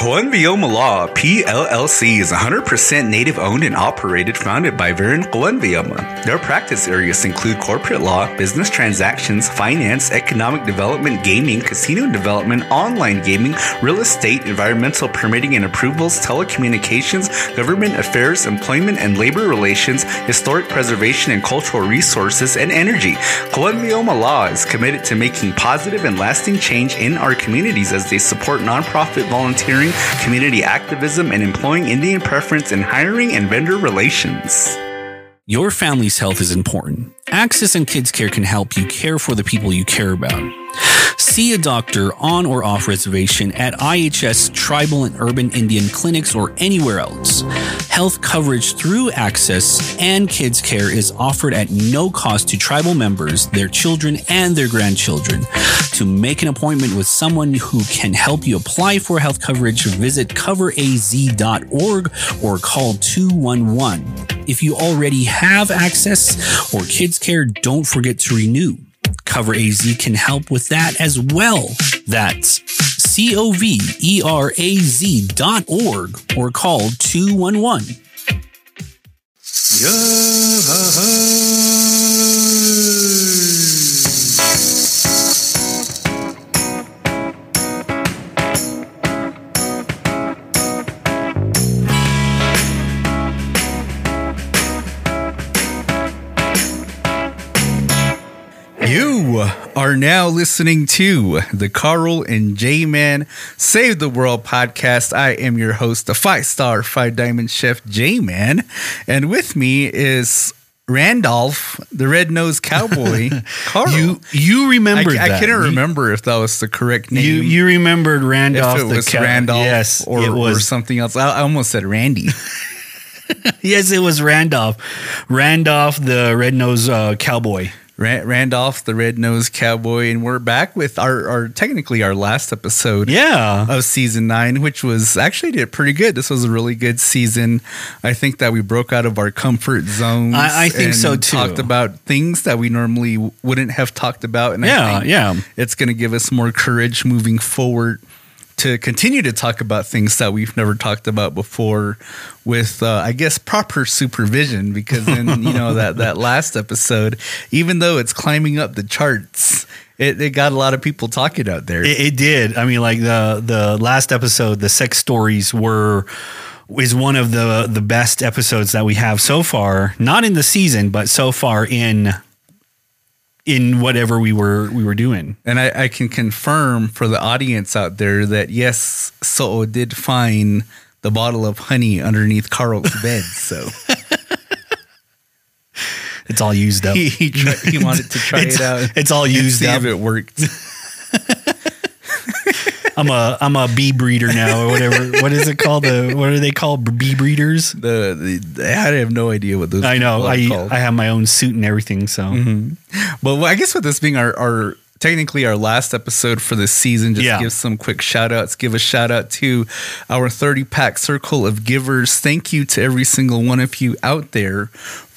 Coenvioma Law PLLC is 100% native owned and operated, founded by Varen Coenvioma. Their practice areas include corporate law, business transactions, finance, economic development, gaming, casino development, online gaming, real estate, environmental permitting and approvals, telecommunications, government affairs, employment and labor relations, historic preservation and cultural resources, and energy. Coenvioma Law is committed to making positive and lasting change in our communities as they support nonprofit volunteering, community activism, and employing Indian preference in hiring and vendor relations. Your family's health is important. AHCCCS and KidsCare can help you care for the people you care about. See a doctor on or off reservation at IHS tribal and urban Indian clinics or anywhere else. Health coverage through AHCCCS and KidsCare is offered at no cost to tribal members, their children, and their grandchildren. To make an appointment with someone who can help you apply for health coverage, visit coveraz.org or call 211. If you already have AHCCCS or KidsCare, don't forget to renew. Cover AZ can help with that as well. That's C O V E R A Z dot org or call 211. You are now listening to the Carl and J Man Save the World podcast. I am your host, the five star, five diamond chef J Man. And with me is Randolph, the red nosed cowboy. Carl. You you remembered I, I couldn't remember if that was the correct name. You you remembered Randolph if it was cow- Randolph Yes, or, or something else. I, I almost said Randy. yes, it was Randolph. Randolph the red nose uh, cowboy. Ra- Randolph, the red nosed cowboy. And we're back with our, our technically our last episode. Yeah. of season nine, which was actually did pretty good. This was a really good season. I think that we broke out of our comfort zones. I- I think and so, too. Talked about things that we normally wouldn't have talked about, and I Yeah, think yeah. it's going to give us more courage moving forward to continue to talk about things that we've never talked about before with uh, I guess proper supervision because in you know that that last episode even though it's climbing up the charts it, it got a lot of people talking out there It, it did. I mean, like the the last episode, the sex stories were is one of the the best episodes that we have so far. Not in the season, but so far in in whatever we were we were doing. And I, I can confirm for the audience out there that yes, So'o did find the bottle of honey underneath Carl's bed. So It's all used up. he he, tried, he wanted to try it's, it out. It's all used see up. if it worked. I'm a I'm a bee breeder now or whatever. what is it called? The what are they called? Bee breeders. The, the I have no idea what those. I know. are I called. I have my own suit and everything. So mm-hmm. But well, I guess with this being our, our technically our last episode for this season, just Yeah. give some quick shout outs. Give a shout out to our 30 pack circle of givers. Thank you to every single one of you out there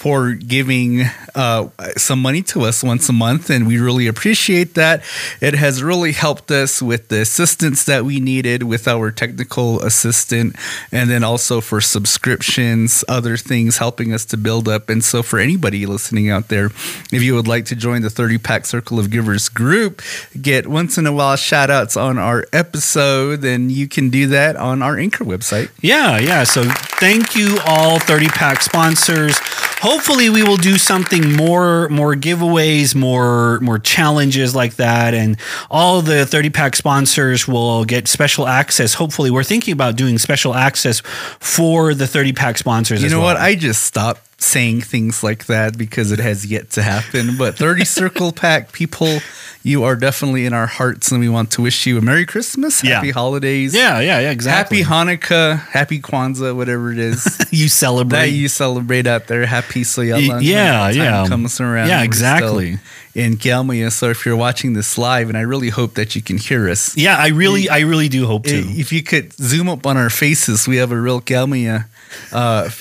for giving uh, some money to us once a month. And we really appreciate that. It has really helped us with the assistance that we needed with our technical assistant, and then also for subscriptions, other things helping us to build up. And so, for anybody listening out there, if you would like to join the 30 pack Circle of Givers group, get once in a while shout outs on our episode, then you can do that on our Anchor website. Yeah, yeah. So thank you all 30 pack sponsors. Hopefully we will do something more more giveaways, more more challenges like that and all the 30 pack sponsors will get special access. Hopefully we're thinking about doing special access for the 30 pack sponsors You know well. what? I just stopped saying things like that because it has yet to happen. But 30 Circle Pack people, you are definitely in our hearts, and we want to wish you a Merry Christmas, Yeah. Happy Holidays, yeah, yeah, yeah, exactly. Happy Hanukkah, Happy Kwanzaa, whatever it is you that celebrate. you celebrate out there. Happy Soyalan. yeah, yeah. comes around. Yeah, exactly. In Galmia, so if you're watching this live, and I really hope that you can hear us. yeah, I really I really do hope to. If you could zoom up on our faces, we have a real Galmia uh, f-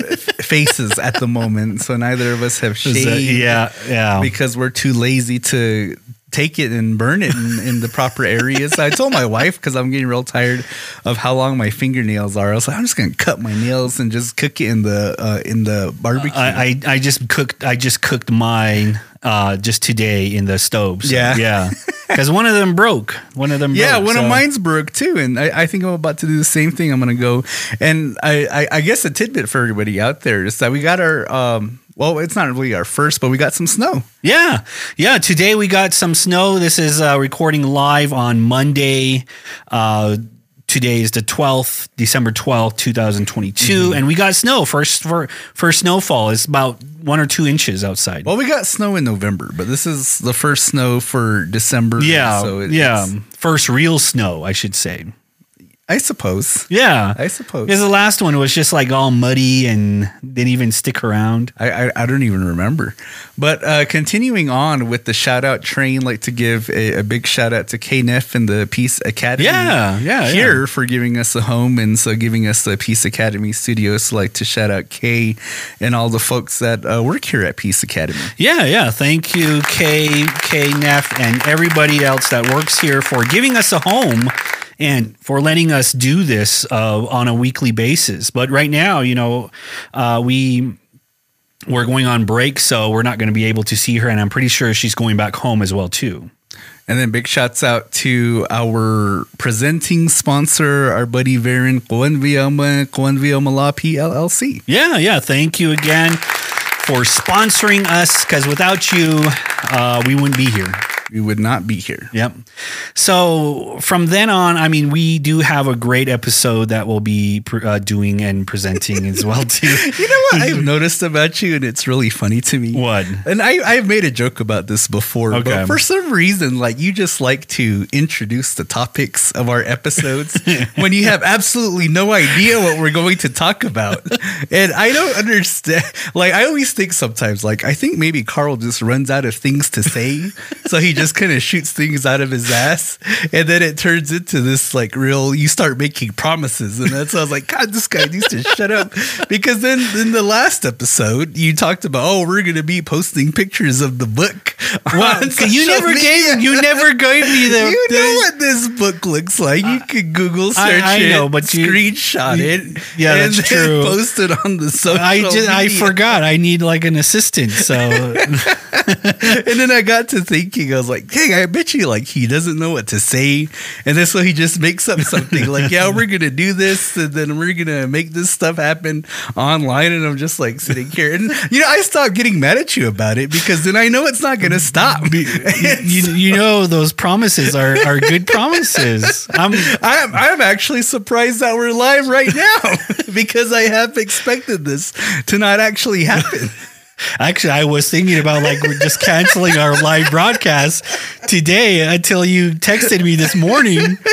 faces at the moment. So neither of us have Is shaved. that- yeah, yeah. Because we're too lazy to take it and burn it in, in the proper areas. I told my wife because I'm getting real tired of how long my fingernails are. I was like, I'm just gonna cut my nails and just cook it in the uh, in the barbecue. I, I I just cooked I just cooked mine uh, just today in the stoves. So, Yeah. yeah, because one of them broke. One of them. yeah, broke, one so- of mine's broke too, and I, I think I'm about to do the same thing. I'm gonna go, and I, I, I guess a tidbit for everybody out there is that we got our um, well, it's not really our first, but we got some snow. Yeah, yeah. Today we got some snow. This is uh, recording live on Monday. Uh, today is the twelfth, December twelfth, two thousand twenty-two, mm-hmm. and we got snow. First for first snowfall is about one or two inches outside. Well, we got snow in November, but this is the first snow for December. yeah, so it- yeah. First real snow, I should say. I suppose. Yeah, I suppose. because the last one was just like all muddy and didn't even stick around. I, I, I don't even remember. But uh, continuing on with the shout out train, like to give a, a big shout out to KNEF and the Peace Academy. Yeah, yeah, Here yeah. for giving us a home and so giving us the Peace Academy studios. So like to shout out Kay and all the folks that uh, work here at Peace Academy. Yeah, yeah. Thank you, K, K, Neff, and everybody else that works here for giving us a home and for letting us do this uh, on a weekly basis. But right now, you know, uh, we we're going on break, so we're not going to be able to see her, and I'm pretty sure she's going back home as well too. And then big shouts out to our presenting sponsor, our buddy Varen Coenvioma, Coenvioma Law PLLC. Yeah, yeah. Thank you again for sponsoring us, because without you, uh, we wouldn't be here. We would not be here. Yep. So from then on, I mean, we do have a great episode that we'll be pr- uh, doing and presenting as well too. You know what I've noticed about you, and it's really funny to me. What? And I, I've made a joke about this before, Okay. but for some reason, like you just like to introduce the topics of our episodes when you have absolutely no idea what we're going to talk about. And I don't understand. Like, I always think sometimes, like, I think maybe Carl just runs out of things to say. so he just kind of shoots things out of his ass. And then it turns into this, like, real, you start making promises. And that's, I was like, God, this guy needs to shut up. Because then in the last episode, you talked about, oh, we're going to be posting pictures of the book. Well, you never media. gave you never gave me the. You the- know what this book looks like. You uh, could Google search I it, know, but you- screenshot you- it, yeah, and that's then true. Post it on the social. I just I forgot. I need like an assistant. So and then I got to thinking, I was like, "Dang, I bet you like he doesn't know what to say," and then so he just makes up something like, "Yeah, we're gonna do this, and then we're gonna make this stuff happen online," and I'm just like sitting here, and you know, I stopped getting mad at you about it because then I know it's not gonna stop. you you know those promises are are good promises. I'm I'm I'm actually surprised that we're live right now because I have expected this to not actually happen. Actually, I was thinking about like just canceling our live broadcast today until you texted me this morning.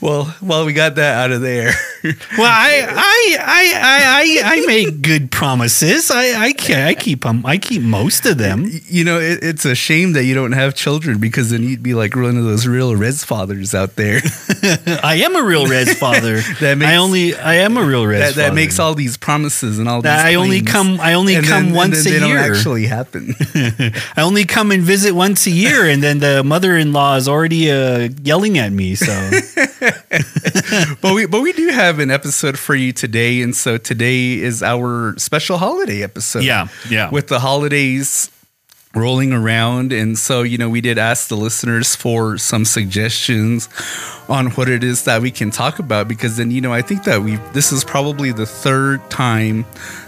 Well, well, we got that out of there. Well, I I I I I, make good promises. I I I keep them. I keep most of them. you know, it, it's a shame that you don't have children because then you'd be like one of those real res fathers out there I am a real res father. That makes- I only I am a real res that, that makes all these promises and all these. I only come- I only and come then- once and then a they year. Don't actually happen. I only come and visit once a year, and then the mother-in-law is already uh, yelling at me. So but we but we do have an episode for you today, and so today is our special holiday episode. Yeah, yeah. With the holidays rolling around, and so you know we did ask the listeners for some suggestions on what it is that we can talk about because then you know I think that we this is probably the third time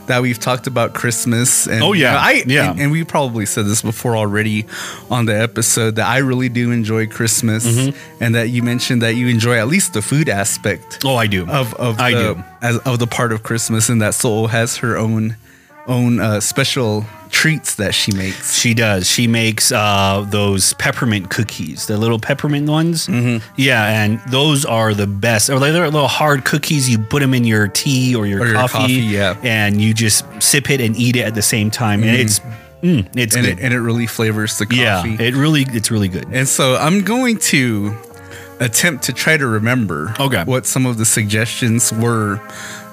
that we've talked about Christmas and Oh, yeah. I Yeah. and, and we probably said this before already on the episode that I really do enjoy Christmas Mm-hmm. and that you mentioned that you enjoy at least the food aspect oh, I do. of of I the, do. as of the part of Christmas and that Soul has her own own uh, special treats that she makes. She does. She makes uh, those peppermint cookies, the little peppermint ones. Mm-hmm. Yeah, and those are the best. Or they're little hard cookies. You put them in your tea or your, Or your coffee, coffee, yeah. and you just sip it and eat it at the same time. And it's mm, it's And good. it, and it really flavors the coffee. yeah, it really it's really good. And so I'm going to attempt to try to remember Okay. what some of the suggestions were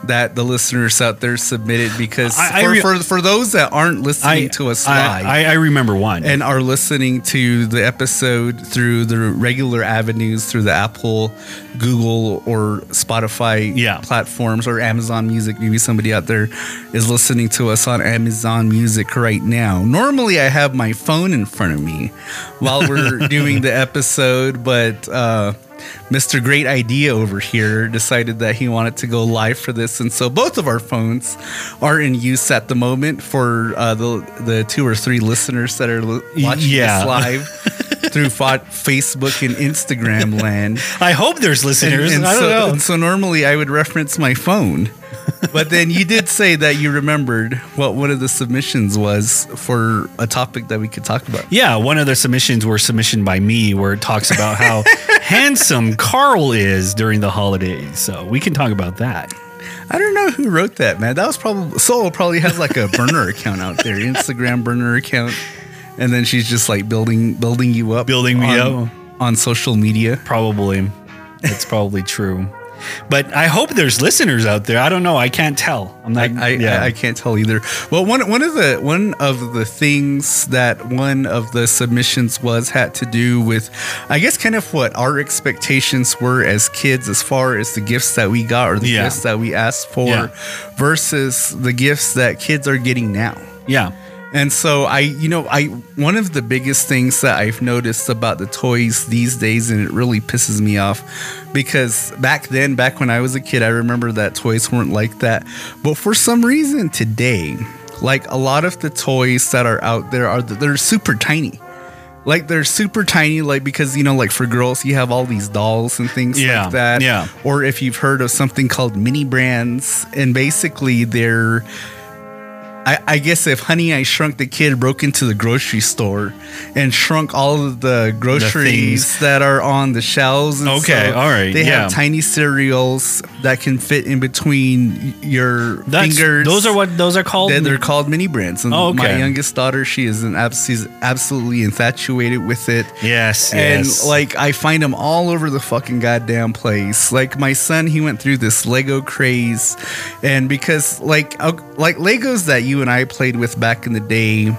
that the listeners out there submitted because I- I for, re- for for those that aren't listening I, to us I, live I, I remember one. and are listening to the episode through the regular avenues through the Apple, Google, or Spotify Yeah. platforms or Amazon Music. Maybe somebody out there is listening to us on Amazon Music right now. Normally, I have my phone in front of me while we're doing the episode, but uh, Mr. Great Idea over here decided that he wanted to go live for this, and so both of our phones are in use at the moment for uh, the the two or three listeners that are watching Yeah. this live through fa- Facebook and Instagram land. I hope there's listeners. I don't so, know. and so normally I would reference my phone. But then you did say that you remembered what one of the submissions was for a topic that we could talk about. Yeah, one of the submissions were submission by me where it talks about how handsome Carl is during the holidays. So we can talk about that. I don't know who wrote that, man. That was probably Soul probably has like a burner account out there, Instagram burner account, and then she's just like building building you up, Building me on, up. on social media. Probably. It's probably true. But I hope there's listeners out there. I don't know. I can't tell. I'm not. I, yeah. I, I can't tell either. Well, one one of the one of the things that one of the submissions was had to do with, I guess, kind of what our expectations were as kids, as far as the gifts that we got or the Yeah. gifts that we asked for, Yeah. versus the gifts that kids are getting now. yeah. And so I, you know, I one of the biggest things that I've noticed about the toys these days, and it really pisses me off, because back then, back when I was a kid, I remember that toys weren't like that. But for some reason today, like a lot of the toys that are out there are they're super tiny. Like they're super tiny, like because you know, like for girls, you have all these dolls and things Yeah, like that. yeah. Or if you've heard of something called mini brands, and basically they're I, I guess if Honey I Shrunk the Kid broke into the grocery store and shrunk all of the groceries things. that are on the shelves. And Okay, so all right, They yeah. have tiny cereals that can fit in between your That's, fingers. Those are what those are called. They're, they're called mini brands. And Oh, okay. my youngest daughter, she is an abs- she's absolutely infatuated with it. yes. And yes. like I find them all over the fucking goddamn place. Like my son, he went through this Lego craze, and because like like Legos that you and I played with back in the day,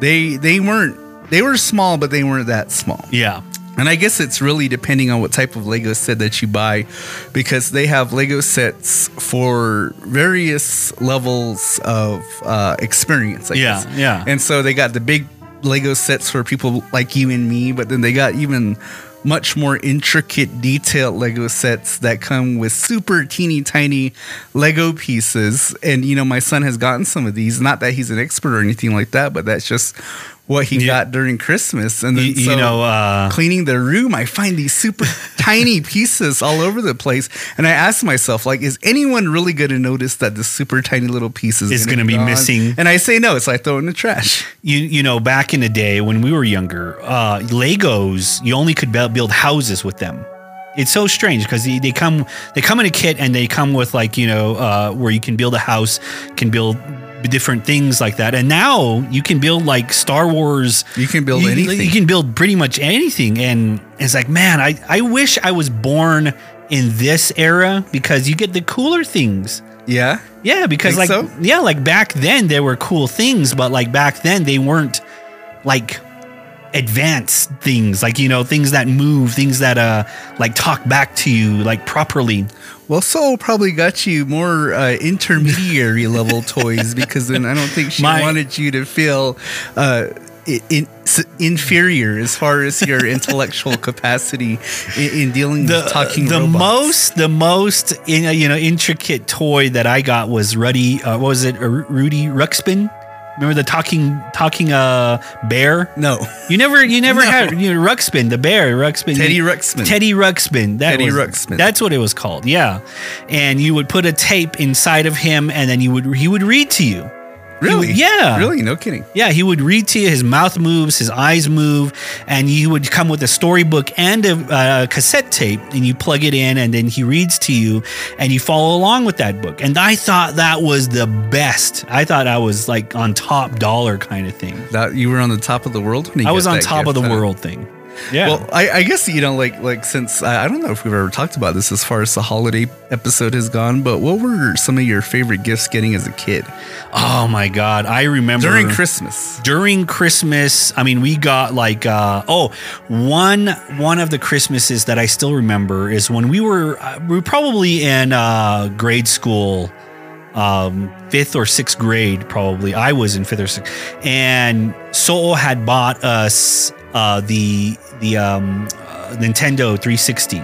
they they weren't they were small, but they weren't that small. yeah. And I guess it's really depending on what type of Lego set that you buy, because they have Lego sets for various levels of uh, experience. I Yeah, guess. yeah. And so they got the big Lego sets for people like you and me, but then they got even much more intricate, detailed Lego sets that come with super teeny tiny Lego pieces. And you know, my son has gotten some of these. Not that he's an expert or anything like that, but that's just what he Yeah. got during Christmas. And then You, you so- know, uh, cleaning the room, I find these super tiny pieces all over the place. And I ask myself, like, is anyone really going to notice that the super tiny little pieces Is gonna be gone? missing. And I say no, so I throw it in the trash. you you know, back in the day when we were younger, uh, Legos you only could build build houses with them. It's so strange because they, they come they come in a kit and they come with like you know uh, where you can build a house, can build different things like that. And now you can build like Star Wars. You can build you, anything. You can build pretty much anything. And it's like, man, I I wish I was born in this era because you get the cooler things. Yeah. Yeah, because Think like so? yeah, like back then there were cool things, but like back then they weren't like advanced things, like you know, things that move, things that uh like talk back to you like properly. Well, Soul probably got you more uh, intermediary level toys because then I don't think she My- wanted you to feel uh, in, inferior as far as your intellectual capacity in, in dealing The with talking the robots. most the most in, you know intricate toy that I got was Ruddy. Uh, what was it? Rudy Ruxpin. Remember the talking talking uh bear? no. You never you never No. had you know, Ruxpin the bear Ruxpin Teddy Ruxpin. Teddy Ruxpin that Teddy was, Ruxpin. that's what it was called yeah and you would put a tape inside of him and then you would he would read to you Really? would- yeah Really? No kidding. yeah he would read to you his mouth moves his eyes move and you would come with a storybook and a uh, cassette tape and you plug it in and then he reads to you and you follow along with that book and I thought that was the best I thought I was like on top dollar kind of thing That you were on the top of the world I was on top of the huh? world thing Yeah. Well, I, I guess you know, like, like since I, I don't know if we've ever talked about this as far as the holiday episode has gone, but what were some of your favorite gifts getting as a kid oh my god, I remember during Christmas? during Christmas, I mean, we got like uh, oh, one one of the Christmases that I still remember is when we were uh, we were probably in uh, grade school, um, fifth or sixth grade, probably. I was in fifth or sixth, and Soul had bought us uh, the the um, uh, Nintendo 360.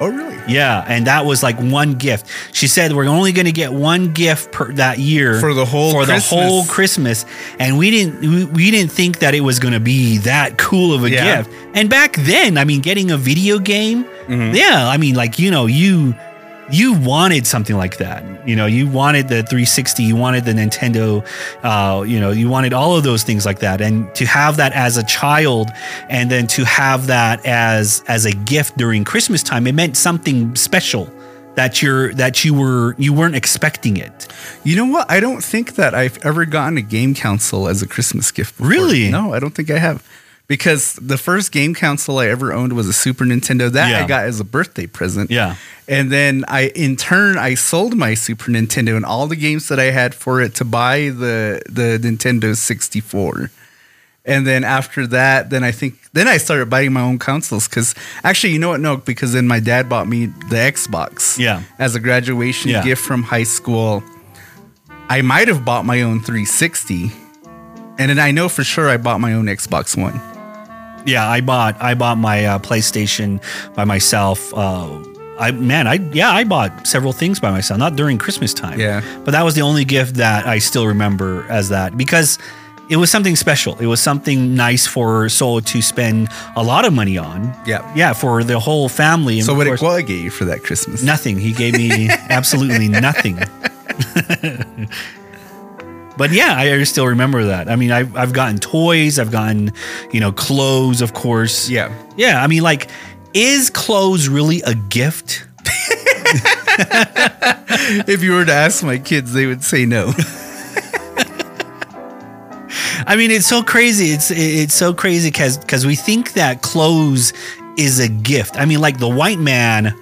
Oh, really? Yeah, and that was like one gift. She said we're only going to get one gift per that year For the whole for Christmas. the whole Christmas, and we didn't we, we didn't think that it was going to be that cool of a Yeah. gift. And back then, I mean, getting a video game, Mm-hmm. yeah, I mean, like you know, you you wanted something like that. You know, you wanted the 360, you wanted the Nintendo, uh, you know, you wanted all of those things like that. And to have that as a child and then to have that as as a gift during Christmas time, it meant something special that you're that you were you weren't expecting it. You know what? I don't think that I've ever gotten a game console as a Christmas gift. before. Really? No, I don't think I have. Because the first game console I ever owned was a Super Nintendo. That Yeah. I got as a birthday present. Yeah. And then I, in turn, I sold my Super Nintendo and all the games that I had for it to buy the the Nintendo 64. And then after that, then I think then I started buying my own consoles because actually, you know what? No, because then my dad bought me the Xbox. Yeah. As a graduation Yeah. gift from high school. I might have bought my own 360. And then I know for sure I bought my own Xbox One. Yeah, I bought I bought my uh, PlayStation by myself. Uh, I man, I yeah, I bought several things by myself, not during Christmas time. Yeah. but that was the only gift that I still remember as that because it was something special. It was something nice for Soul to spend a lot of money on. Yeah. yeah, for the whole family. And So what did course, Koala get you for that Christmas? Nothing. He gave me absolutely nothing. but yeah, I still remember that. I mean, I've, I've gotten toys, I've gotten, you know, clothes, of course. Yeah. Yeah. I mean, like, is clothes really a gift? If you were to ask my kids, they would say no. I mean, it's so crazy. It's it's so crazy because because we think that clothes is a gift. I mean, like the white man,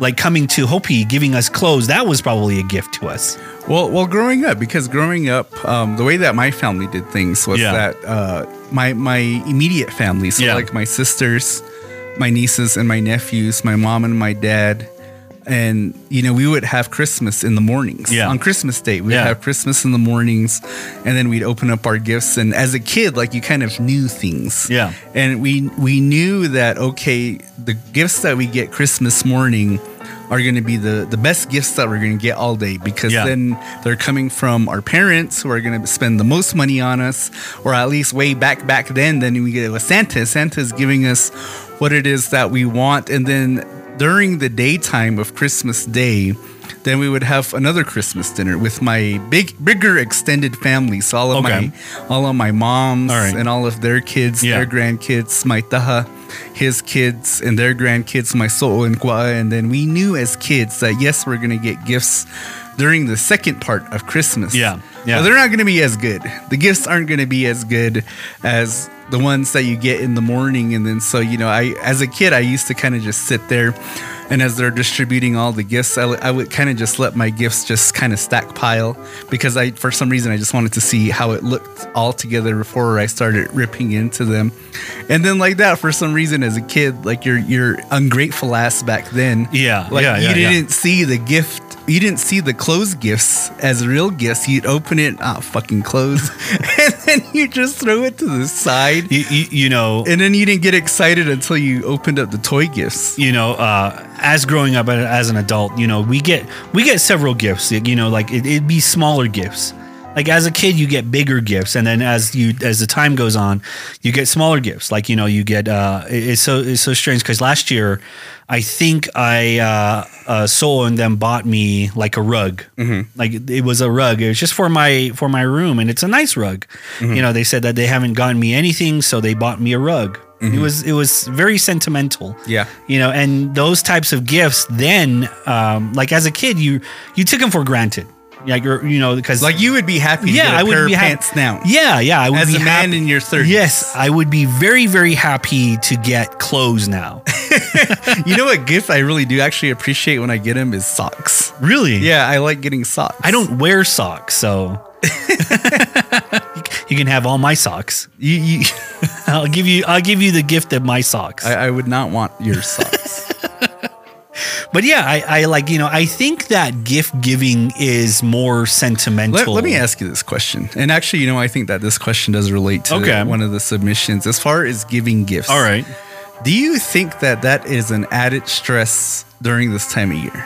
like coming to Hopi giving us clothes, that was probably a gift to us. Well, well, growing up, because growing up, um, the way that my family did things was Yeah. that uh, my my immediate family, so Yeah. like my sisters, my nieces, and my nephews, my mom and my dad, and you know we would have Christmas in the mornings. Yeah. On Christmas Day, we'd Yeah. have Christmas in the mornings, and then we'd open up our gifts. And as a kid, like you kind of knew things. Yeah. And we we knew that okay, the gifts that we get Christmas morning are going to be the the best gifts that we're going to get all day because Yeah. then they're coming from our parents who are going to spend the most money on us or at least way back back then then we get it with Santa Santa's giving us what it is that we want and then during the daytime of Christmas day then we would have another Christmas dinner with my big bigger extended family so all of Okay. my all of my moms All right. and all of their kids Yeah. their grandkids my taha his kids and their grandkids my soul and Kwa, and then we knew as kids that yes we're gonna get gifts during the second part of Christmas. Yeah, yeah. But they're not gonna be as good. The gifts aren't gonna be as good as the ones that you get in the morning. And then so you know, I as a kid I used to kind of just sit there and as they're distributing all the gifts, I, I would kind of just let my gifts just kind of stack pile because I, for some reason, I just wanted to see how it looked all together before I started ripping into them. And then like that, for some reason, as a kid, like your your ungrateful ass back then, Yeah, like yeah, you yeah, yeah. didn't see the gift. You didn't see the clothes gifts as real gifts. You'd open it, ah, fucking clothes, and then you just throw it to the side. You, you, you know, And then you didn't get excited until you opened up the toy gifts. you know, uh, as growing up as an adult, you know, we get we get several gifts. You know, like it, it'd be smaller gifts. Like as a kid, you get bigger gifts, and then as you as the time goes on, you get smaller gifts. Like you know, you get uh, it- it's so it's so strange because last year, I think I uh, uh, Soul and them bought me like a rug. Like it was a rug. It was just for my for my room, and it's a nice rug. You know, they said that they haven't gotten me anything, so they bought me a rug. It was it was very sentimental Yeah. you know and those types of gifts then um, like as a kid you you took them for granted like or, you know because Like you would be happy to yeah, get a I would pair be pants now. Yeah, yeah, I would As be a man happy- in your 30s. Yes, I would be very very happy to get clothes now. you know what gift I really do actually appreciate when I get them is socks. really? Yeah, I like getting socks. I don't wear socks, so you can have all my socks. You, you, I'll give you I'll give you the gift of my socks. I, I would not want your socks. but yeah, I, I like you know I think that gift giving is more sentimental. let, let me ask you this question. And actually, you know, I think that this question does relate to Okay. one of the submissions. As far as giving gifts, All right. Do you think that that is an added stress during this time of year?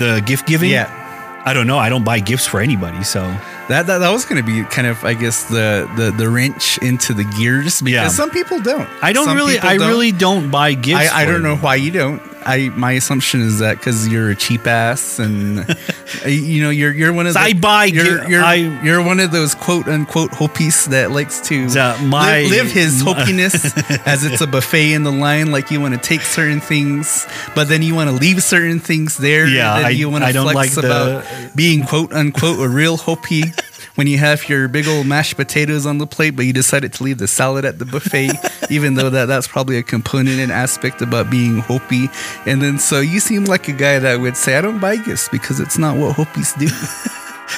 The gift giving? Yeah. I don't know. I don't buy gifts for anybody, so That, that that was going to be kind of, I guess, the the the wrench into the gears because Yeah. some people don't. I don't Some really I don't. really don't buy gifts. I, I don't know why you don't. I my assumption is that because you're a cheap ass and you know you're you're one of the, I buy you're you're, I- you're one of those quote unquote hopies that likes to That my- live, live his hopiness as it's a buffet in the line. Like you want to take certain things, but then you want to leave certain things there. Yeah, I- you want to flex like the- being quote unquote a real hopie. When you have your big old mashed potatoes on the plate, but you decided to leave the salad at the buffet, even though that that's probably a component and aspect about being Hopi. And then so you seem like a guy that would say, I don't buy gifts because it's not what Hopis do.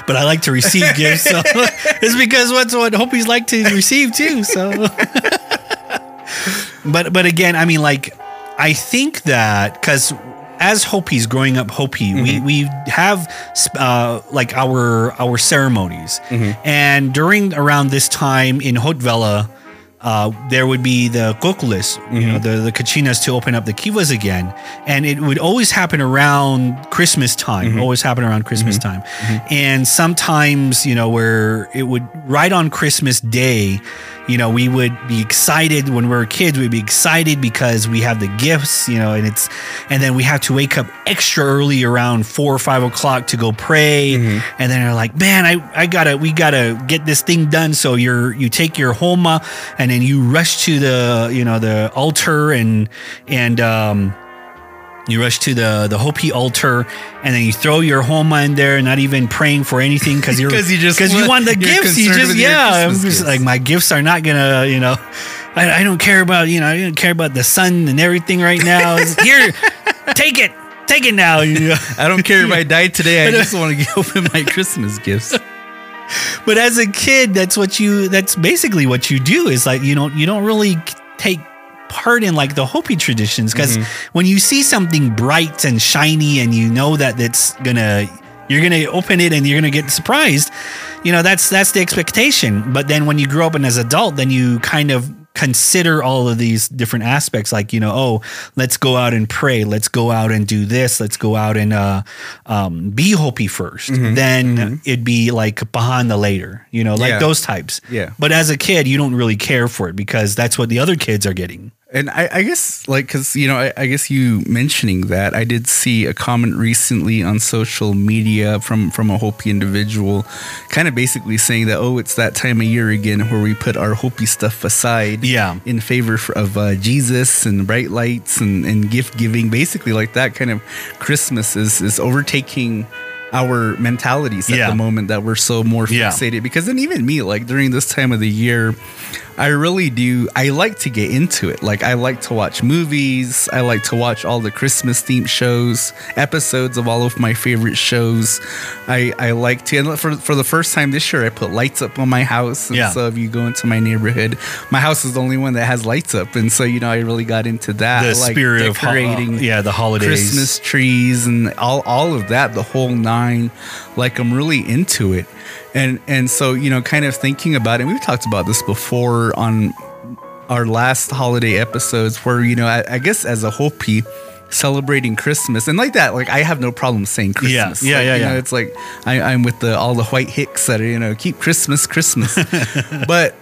But I like to receive gifts, so it's because what's what Hopies like to receive too. So, but but again, I mean, like I think that because as Hopis growing up Hopi, we mm-hmm. we have uh, like our our ceremonies, mm-hmm. and during around this time in Hotvela. Uh, there would be the kokulis, you know, mm-hmm. the, the kachinas to open up the kivas again. And it would always happen around Christmas time, always happen around Christmas time. And sometimes, you know, where it would, right on Christmas Day, you know, we would be excited when we were kids, we'd be excited because we have the gifts, you know, and it's, and then we have to wake up extra early around four or five o'clock to go pray. And then you're like, man, I, I gotta, we gotta get this thing done. So you're, you take your homa and then you rush to the, you know, the altar and, and, um, you rush to the the Hopi altar, and then you throw your homa in there, not even praying for anything because you're 'Cause you just because you want- want the gifts. You just yeah, I'm just gifts. like my gifts are not gonna you know. I, I don't care about you know I don't care about the sun and everything right now. Here, take it, take it now. You know? I don't care if I die today. I uh, just want to open my Christmas gifts. But as a kid, that's what you. That's basically what you do. Is like you don't you don't really take part in like the Hopi traditions because when you see something bright and shiny and you know that it's gonna you're gonna open it and you're gonna get surprised, you know that's that's the expectation. But then when you grow up and as an adult, then you kind of consider all of these different aspects like you know oh let's go out and pray. Let's go out and do this. Let's go out and uh, um, be hopi 1st then it'd be like behind the later you know like Yeah. those types. Yeah. but as a kid you don't really care for it because that's what the other kids are getting And I, I guess, like, because, you know, I, I guess you mentioning that, I did see a comment recently on social media from, from a Hopi individual, kind of basically saying that, oh, it's that time of year again where we put our Hopi stuff aside Yeah. in favor of uh, Jesus and bright lights and, and gift giving. Basically, like that kind of Christmas is, is overtaking our mentalities at Yeah. the moment that we're so more Yeah. fixated because then even me like during this time of the year i really do i like to get into it. Like i like to watch movies. I like to watch all the christmas themed shows episodes of all of my favorite shows. I i like to and for, for the first time this year i put lights up on my house. And Yeah. so if you go into my neighborhood my house is the only one that has lights up. And so you know i really got into that. The like spirit of ho- decorating yeah the holidays. Christmas trees and all all of that, the whole nine. Like I'm really into it, and and so you know, kind of thinking about it. We've talked about this before on our last holiday episodes, where you know, I, I guess as a Hopi. Celebrating Christmas and like that, like I have no problem saying Christmas. yeah, Like, yeah, you know, yeah. it's like I, I'm with the all the white hicks that are you know keep Christmas, Christmas. but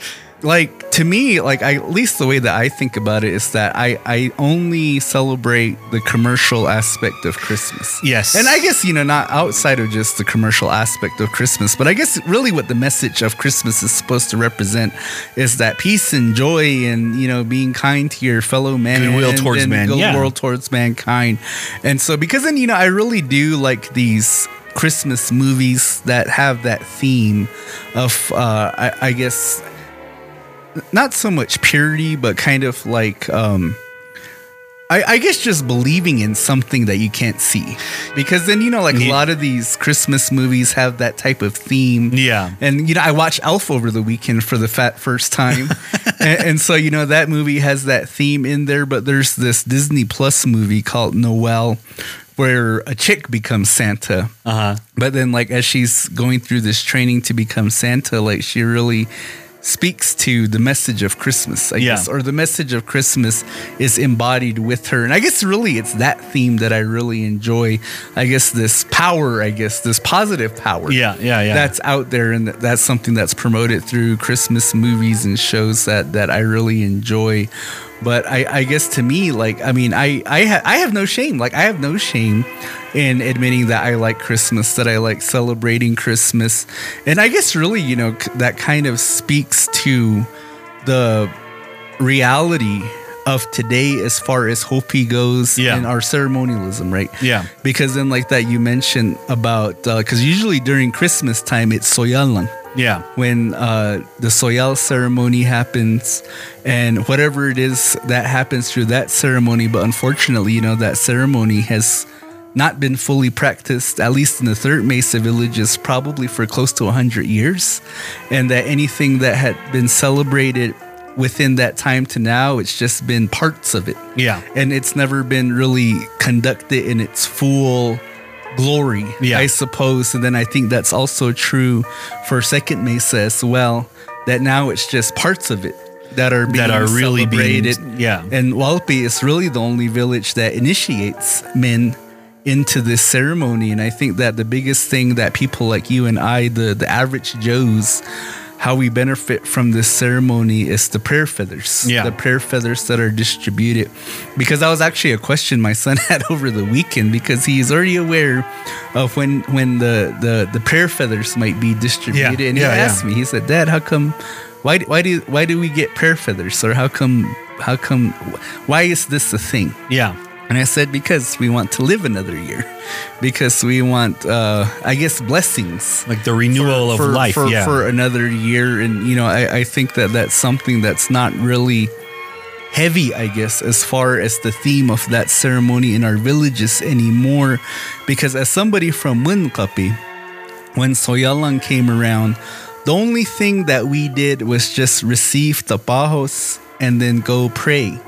like to me, like I, at least the way that I think about it is that I I only celebrate the commercial aspect of Christmas. Yes. and I guess you know not outside of just the commercial aspect of Christmas, but I guess really what the message of Christmas is supposed to represent is that peace and joy and you know being kind to your fellow man, Goodwill and- towards and man, goodwill yeah. towards mankind. And so because then you know I really do like these Christmas movies that have that theme of, uh, I, I guess, not so much purity, but kind of like, um, I, I guess just believing in something that you can't see, because then you know, like a lot of these Christmas movies have that type of theme. Yeah. And you know, I watched Elf over the weekend for the fat first time, and, and so you know that movie has that theme in there. But there's this Disney Plus movie called Noel, where a chick becomes Santa. Uh huh. But then, like as she's going through this training to become Santa, like she really speaks to the message of Christmas, I Yeah. guess, or the message of Christmas is embodied with her. And I guess really it's that theme that I really enjoy. I guess this power, I guess this positive power Yeah, yeah, yeah. that's out there and that's something that's promoted through christmas movies and shows that that i really enjoy but i i guess to me like i mean i i, ha- I have no shame like i have no shame in admitting that i like christmas that i like celebrating christmas and i guess really you know c- that kind of speaks to the reality of today as far as Hopi goes Yeah. and our ceremonialism, right? Yeah. Because then, like that, you mentioned about uh, because usually during Christmas time it's Soyalang Yeah. when uh, the Soyal ceremony happens and whatever it is that happens through that ceremony. But unfortunately, you know, that ceremony has not been fully practiced, at least in the third Mesa villages, probably for close to 100 years. And that anything that had been celebrated within that time to now, it's just been parts of it Yeah. and it's never been really conducted in its full glory, Yeah. I suppose. And then I think that's also true for Second Mesa as well. That now it's just parts of it that are being That are really being- celebrated. yeah. and Walpi is really the only village that initiates men into this ceremony. And I think that the biggest thing that people like you and I, the the average Joes, how we benefit from this ceremony is the prayer feathers. Yeah. The prayer feathers that are distributed. Because that was actually a question my son had over the weekend because he's already aware of when when the the, the prayer feathers might be distributed. Yeah, And he yeah, asked me, he said, Dad, how come why why do why do we get prayer feathers? Or how come how come why is this a thing? Yeah. And I said, because we want to live another year. Because we want, uh, I guess, blessings Like the renewal of for, life. for, yeah. for another year. And, you know, I, I think that that's something that's not really heavy, I guess, as far as the theme of that ceremony in our villages anymore. Because as somebody from Winkapi, when Soyalang came around, the only thing that we did was just receive tapajos and then go pray.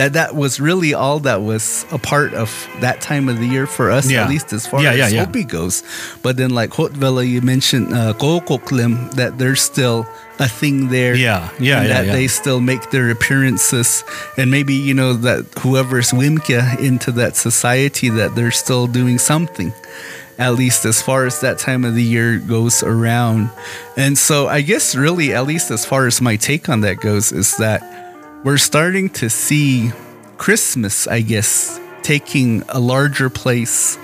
That that was really all that was a part of that time of the year for us, Yeah. at least as far Yeah, as yeah. Hopi goes. But then, like Hotvela, you mentioned uh, Kokoklim, that there's still a thing there. Yeah, yeah, and yeah, That yeah. they still make their appearances, and maybe you know that whoever's Wimka into that society, that they're still doing something at least as far as that time of the year goes around. And so I guess really at least as far as my take on that goes is that we're starting to see Christmas, I guess, taking a larger place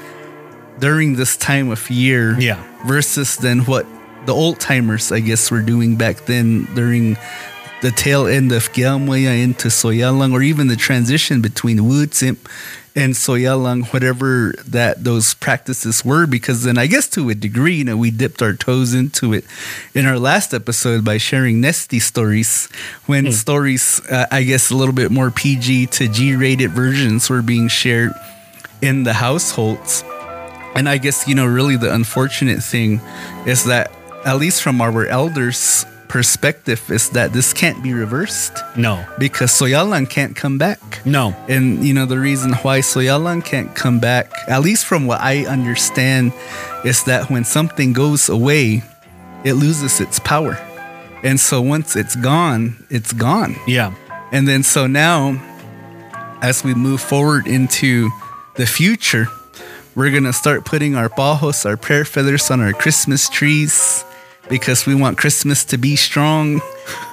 during this time of year Yeah. versus than what the old timers I guess were doing back then during the tail end of Kiamoya into Soyalang or even the transition between Wutsimp and Soyalang, whatever that those practices were, because then I guess to a degree, you know, we dipped our toes into it in our last episode by sharing Nesty stories when stories, uh, I guess, a little bit more PG to G rated versions were being shared in the households. And I guess, you know, really the unfortunate thing is that, at least from our elders' perspective, is that this can't be reversed no. because Soyalan can't come back. No. And, you know, the reason why Soyalan can't come back, at least from what I understand, is that when something goes away, it loses its power. And so once it's gone, it's gone. Yeah. And then so now, as we move forward into the future, we're gonna start putting our bajos, our prayer feathers on our Christmas trees because we want Christmas to be strong.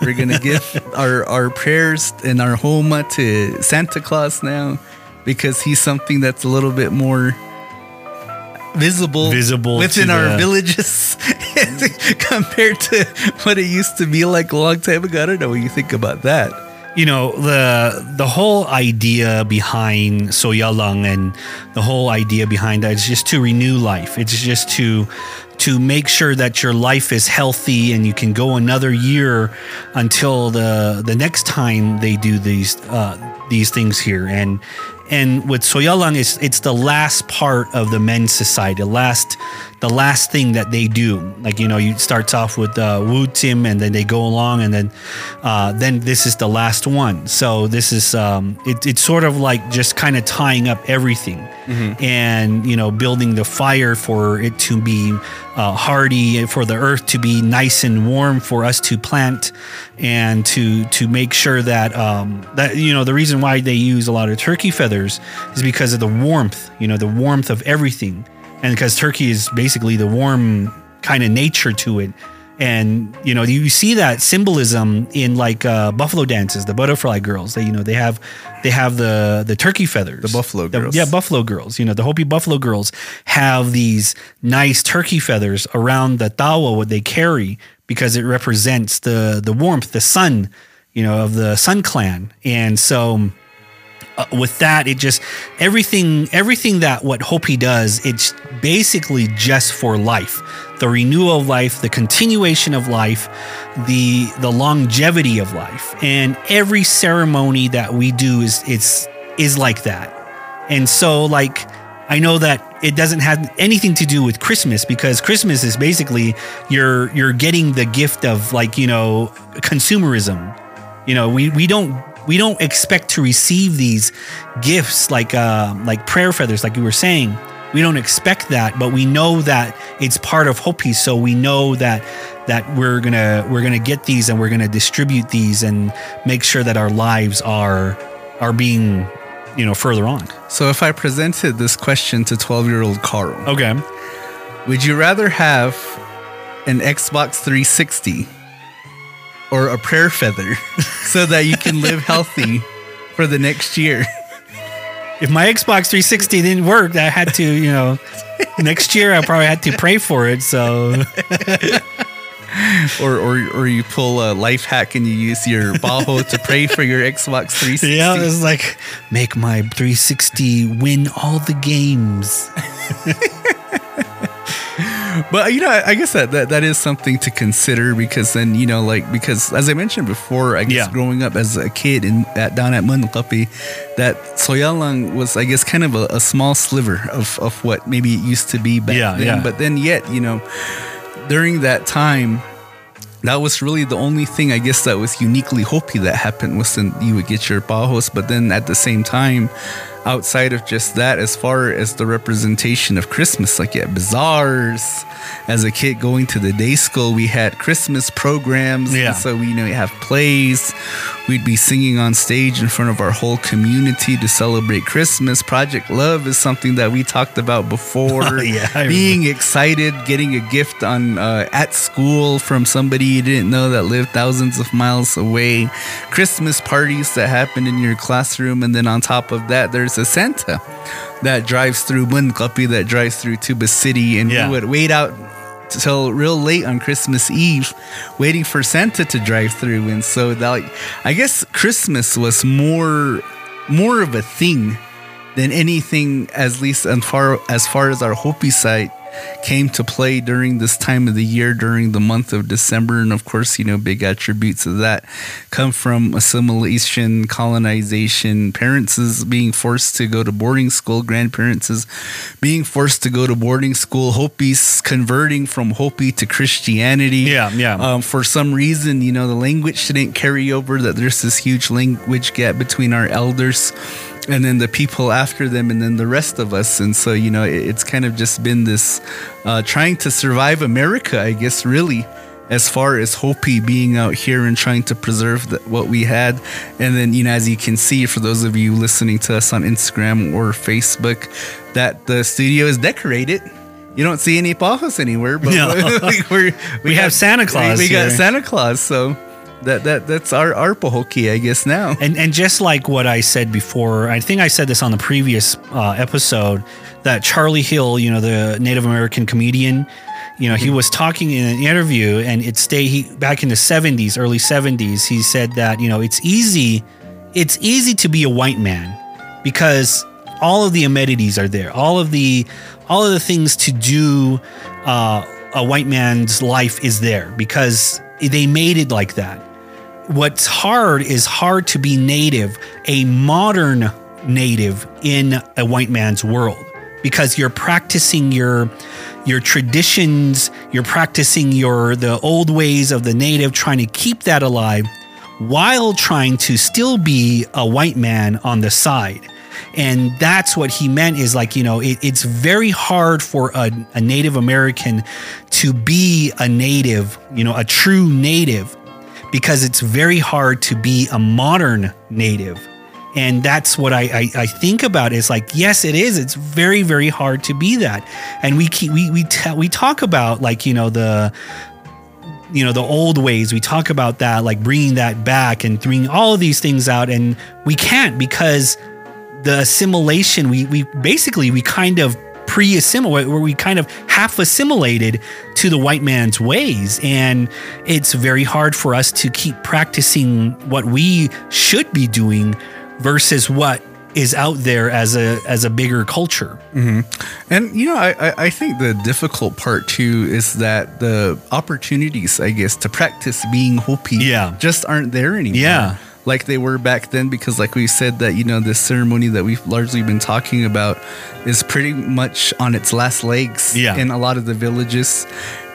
We're gonna give our our prayers and our homa to Santa Claus now because he's something that's a little bit more visible Visible within our the- villages compared to what it used to be like a long time ago. I don't know what you think about that. you know the the whole idea behind soyalang and the whole idea behind that is just to renew life it's just to to make sure that your life is healthy and you can go another year until the the next time they do these uh, these things here. And and with soyalang it's it's the last part of the men's society the last the last thing that they do. Like you know you starts off with uh, wu tim and then they go along and then uh, then this is the last one. So this is um, it, it's sort of like just kind of tying up everything and you know building the fire for it to be uh, hardy for the earth to be nice and warm for us to plant and to to make sure that um, that you know the reason why they use a lot of turkey feathers is because of the warmth you know the warmth of everything. And because turkey is basically the warm kind of nature to it and you know you see that symbolism in like uh, buffalo dances the butterfly girls. They you know they have they have the the turkey feathers. The buffalo girls. yeah buffalo girls. You know the hopi buffalo girls have these nice turkey feathers around the tawa what they carry because it represents the the warmth the sun you know of the sun clan. And so uh, with that it just everything everything that what hopi does it's basically just for life. The renewal of life the continuation of life the the longevity of life. And every ceremony that we do is it's is like that. And so like I know that it doesn't have anything to do with Christmas because Christmas is basically you're you're getting the gift of like, you know, consumerism. You know, we we don't we don't expect to receive these gifts like uh like prayer feathers like you were saying. We don't expect that, but we know that it's part of Hopi, so we know that that we're gonna we're gonna get these and we're gonna distribute these and make sure that our lives are are being you know further on. So if I presented this question to 12 year old Carl, Okay. would you rather have an Xbox 360 or a prayer feather so that you can live healthy for the next year? If my Xbox 360 didn't work, I had to, you know, next year I probably had to pray for it. So Or, or, or you pull a life hack and you use your Baho to pray for your Xbox 360? yeah, it was like make my 360 win all the games. But you know, I I guess that, that that is something to consider because then you know, like because as I mentioned before, I guess Yeah. growing up as a kid in at down at Moenkopi, that Soyalang was I guess kind of a, a small sliver of of what maybe it used to be back Yeah, then. yeah. But then yet, you know, during that time. That was really the only thing I guess that was uniquely Hopi that happened was then you would get your bajos, but then at the same time, outside of just that, as far as the representation of Christmas, like at bazaars, as a kid going to the day school, we had Christmas programs. Yeah. So we you know we have plays. We'd be singing on stage in front of our whole community to celebrate Christmas. Project Love is something that we talked about before. Oh, yeah, I being excited, getting a gift on uh, at school from somebody you didn't know that lived thousands of miles away. Christmas parties that happened in your classroom, and then on top of that, there's a Santa that drives through Moenkopi, that drives through Tuba City, and Yeah. we would wait out till real late on Christmas Eve, waiting for Santa to drive through. And so that, like, I guess Christmas was more more of a thing than anything, as least as far as far as our Hopi site came to play during this time of the year, during the month of December. And of course, you know, big attributes of that come from assimilation, colonization, parents is being forced to go to boarding school, grandparents is being forced to go to boarding school, Hopis converting from Hopi to Christianity. Yeah, yeah. Um, for some reason, you know, the language didn't carry over, that there's this huge language gap between our elders and then the people after them and then the rest of us. And so you know it, it's kind of just been this uh, trying to survive america i guess really as far as hopi being out here and trying to preserve the, what we had. And then you know as you can see for those of you listening to us on instagram or facebook that the studio is decorated. You don't see any pajos anywhere but No. we're, We have Santa Claus we, we got santa claus so that that that's our our Pohoki, I guess now. And and just like what I said before, I think I said this on the previous uh, episode that Charlie Hill, you know, the Native American comedian, you know, he was talking in an interview, and it stay he back in the seventies, early seventies. He said that you know it's easy, it's easy to be a white man because all of the amenities are there, all of the all of the things to do. Uh, a white man's life is there because they made it like that. What's hard is hard to be native, a modern native in a white man's world because you're practicing your your traditions, you're practicing your the old ways of the native trying to keep that alive while trying to still be a white man on the side. And that's what he meant is like, you know, it, it's very hard for a, a Native American to be a native, you know, a true native, because it's very hard to be a modern native. And that's what I, I, I think about is like, yes, it is. It's very, very hard to be that. And we keep, we, we, we talk about like, you know, the, you know the old ways we talk about that like bringing that back and bringing all of these things out and we can't because the assimilation we we basically we kind of pre-assimilate where we kind of half assimilated to the white man's ways and it's very hard for us to keep practicing what we should be doing versus what is out there as a as a bigger culture mm-hmm. and you know I, I think the difficult part too is that the opportunities i guess to practice being hopi yeah. just aren't there anymore yeah like they were back then because like we said that you know this ceremony that we've largely been talking about is pretty much on its last legs yeah. in a lot of the villages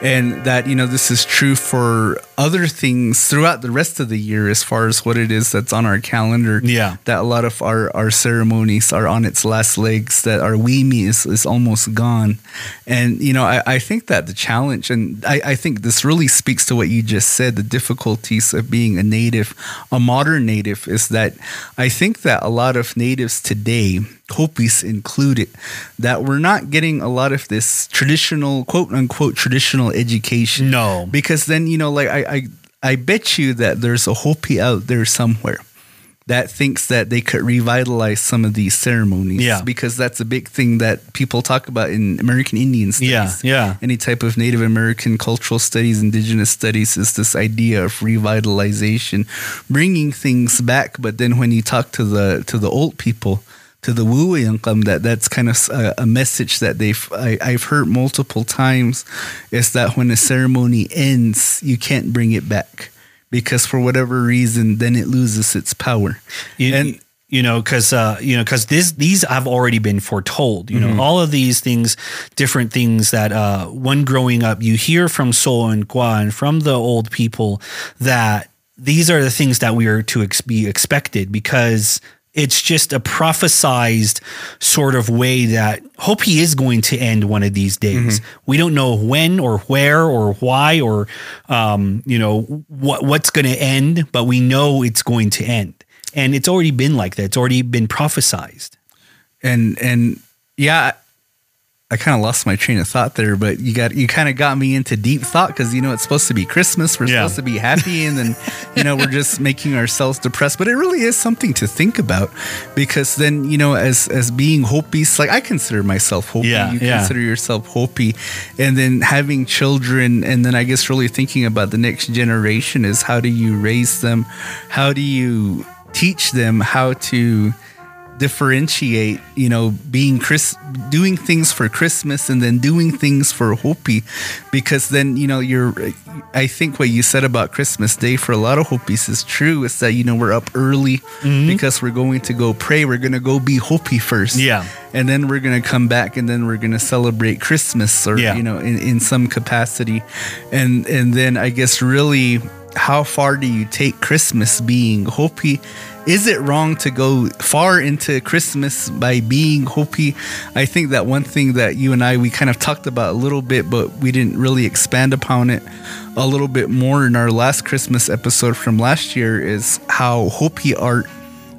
and that you know this is true for other things throughout the rest of the year as far as what it is that's on our calendar. Yeah. That a lot of our our ceremonies are on its last legs that our wimi is, is almost gone. And you know I, I think that the challenge and I, I think this really speaks to what you just said the difficulties of being a native a modern native is that i think that a lot of natives today Hopis included, that we're not getting a lot of this traditional, quote unquote, traditional education. No. Because then, you know, like I, I, I bet you that there's a Hopi out there somewhere that thinks that they could revitalize some of these ceremonies. Yeah. Because that's a big thing that people talk about in American Indian studies. Yeah. Yeah. Any type of Native American cultural studies, indigenous studies is this idea of revitalization, bringing things back. But then when you talk to the to the old people, to the Wu income that that's kind of a, a message that they've I, have heard multiple times is that when a ceremony ends, you can't bring it back because for whatever reason, then it loses its power. You, and you know, because uh, you know, because this these have already been foretold. You mm-hmm. know, all of these things, different things that uh, when growing up, you hear from So and Kwa and from the old people that these are the things that we are to ex- be expected because it's just a prophesized sort of way that Hopi is going to end one of these days. Mm-hmm. We don't know when or where or why or um, you know what what's going to end, but we know it's going to end, and it's already been like that. It's already been prophesized. And and yeah, I kind of lost my train of thought there, but you got you kind of got me into deep thought because you know it's supposed to be Christmas, we're yeah. supposed to be happy, and then you know we're just making ourselves depressed. But it really is something to think about because then you know as as being Hopi, like I consider myself Hopi, yeah, you yeah. consider yourself Hopi, and then having children, and then I guess really thinking about the next generation is how do you raise them, how do you teach them how to differentiate, you know, being Chris, doing things for Christmas and then doing things for Hopi, because then you know you're. I think what you said about Christmas Day for a lot of Hopis is true. Is that you know we're up early mm-hmm. because we're going to go pray. We're going to go be Hopi first, yeah, and then we're going to come back and then we're going to celebrate Christmas or yeah. you know in, in some capacity, and and then I guess really how far do you take Christmas being Hopi is it wrong to go far into Christmas by being Hopi? I think that one thing that you and I we kind of talked about a little bit, but we didn't really expand upon it a little bit more in our last Christmas episode from last year is how Hopi art,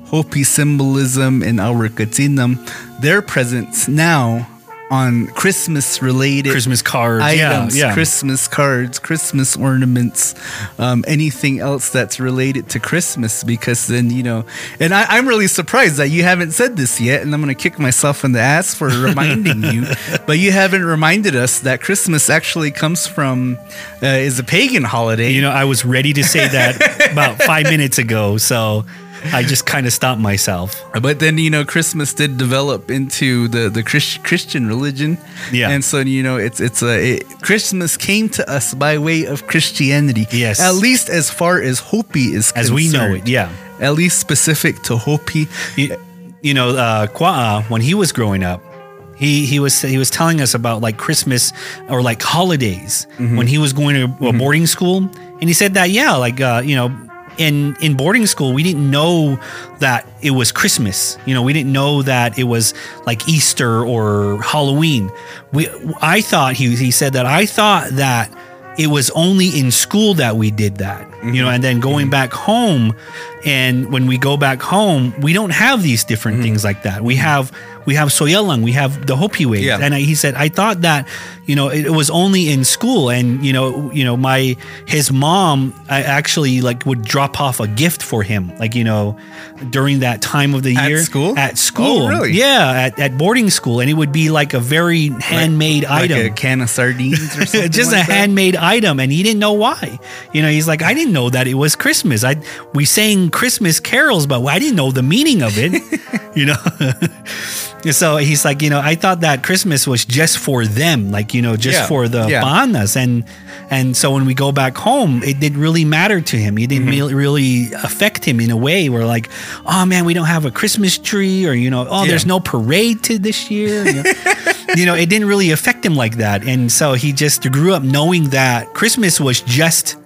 Hopi symbolism, and our Katsinam, their presence now on Christmas related Christmas cards, items, yeah, yeah. Christmas cards, Christmas ornaments, um, anything else that's related to Christmas. Because then you know, and I, I'm really surprised that you haven't said this yet, and I'm going to kick myself in the ass for reminding you. But you haven't reminded us that Christmas actually comes from uh, is a pagan holiday. You know, I was ready to say that about five minutes ago, so I just kind of stopped myself. But then you know, Christmas did develop into the the Christ, Christian religion. Yeah. and so you know, it's it's a it, Christmas came to us by way of Christianity. Yes. at least as far as Hopi is As we know it, yeah. At least specific to Hopi. You, you know, uh, Kwa'a, when he was growing up, he he was he was telling us about like Christmas or like holidays when he was going to a boarding school, and he said that yeah, like uh, you know. In, in boarding school, we didn't know that it was Christmas. You know, we didn't know that it was like Easter or Halloween. We, I thought he he said that I thought that it was only in school that we did that you know mm-hmm. and then going mm-hmm. back home and when we go back home we don't have these different Mm-hmm. things like that we have we have soyelang we have the hopi way Yeah. and I, he said i thought that you know it, was only in school and you know you know my his mom I actually like would drop off a gift for him like you know during that time of the At year At school? at school Oh, really? yeah at, at boarding school and it would be like a very handmade like item a can of sardines or something. just like a that? handmade item and he didn't know why you know he's like i didn't know that it was christmas i we sang christmas carols but i didn't know the meaning of it you know so he's like you know i thought that christmas was just for them like you know just Yeah, for the yeah. and and so when we go back home it didn't really matter to him it didn't Mm-hmm. really, affect him in a way where like oh man we don't have a christmas tree or you know oh there's no parade to this year you know? you know, it didn't really affect him like that. And so he just grew up knowing that Christmas was just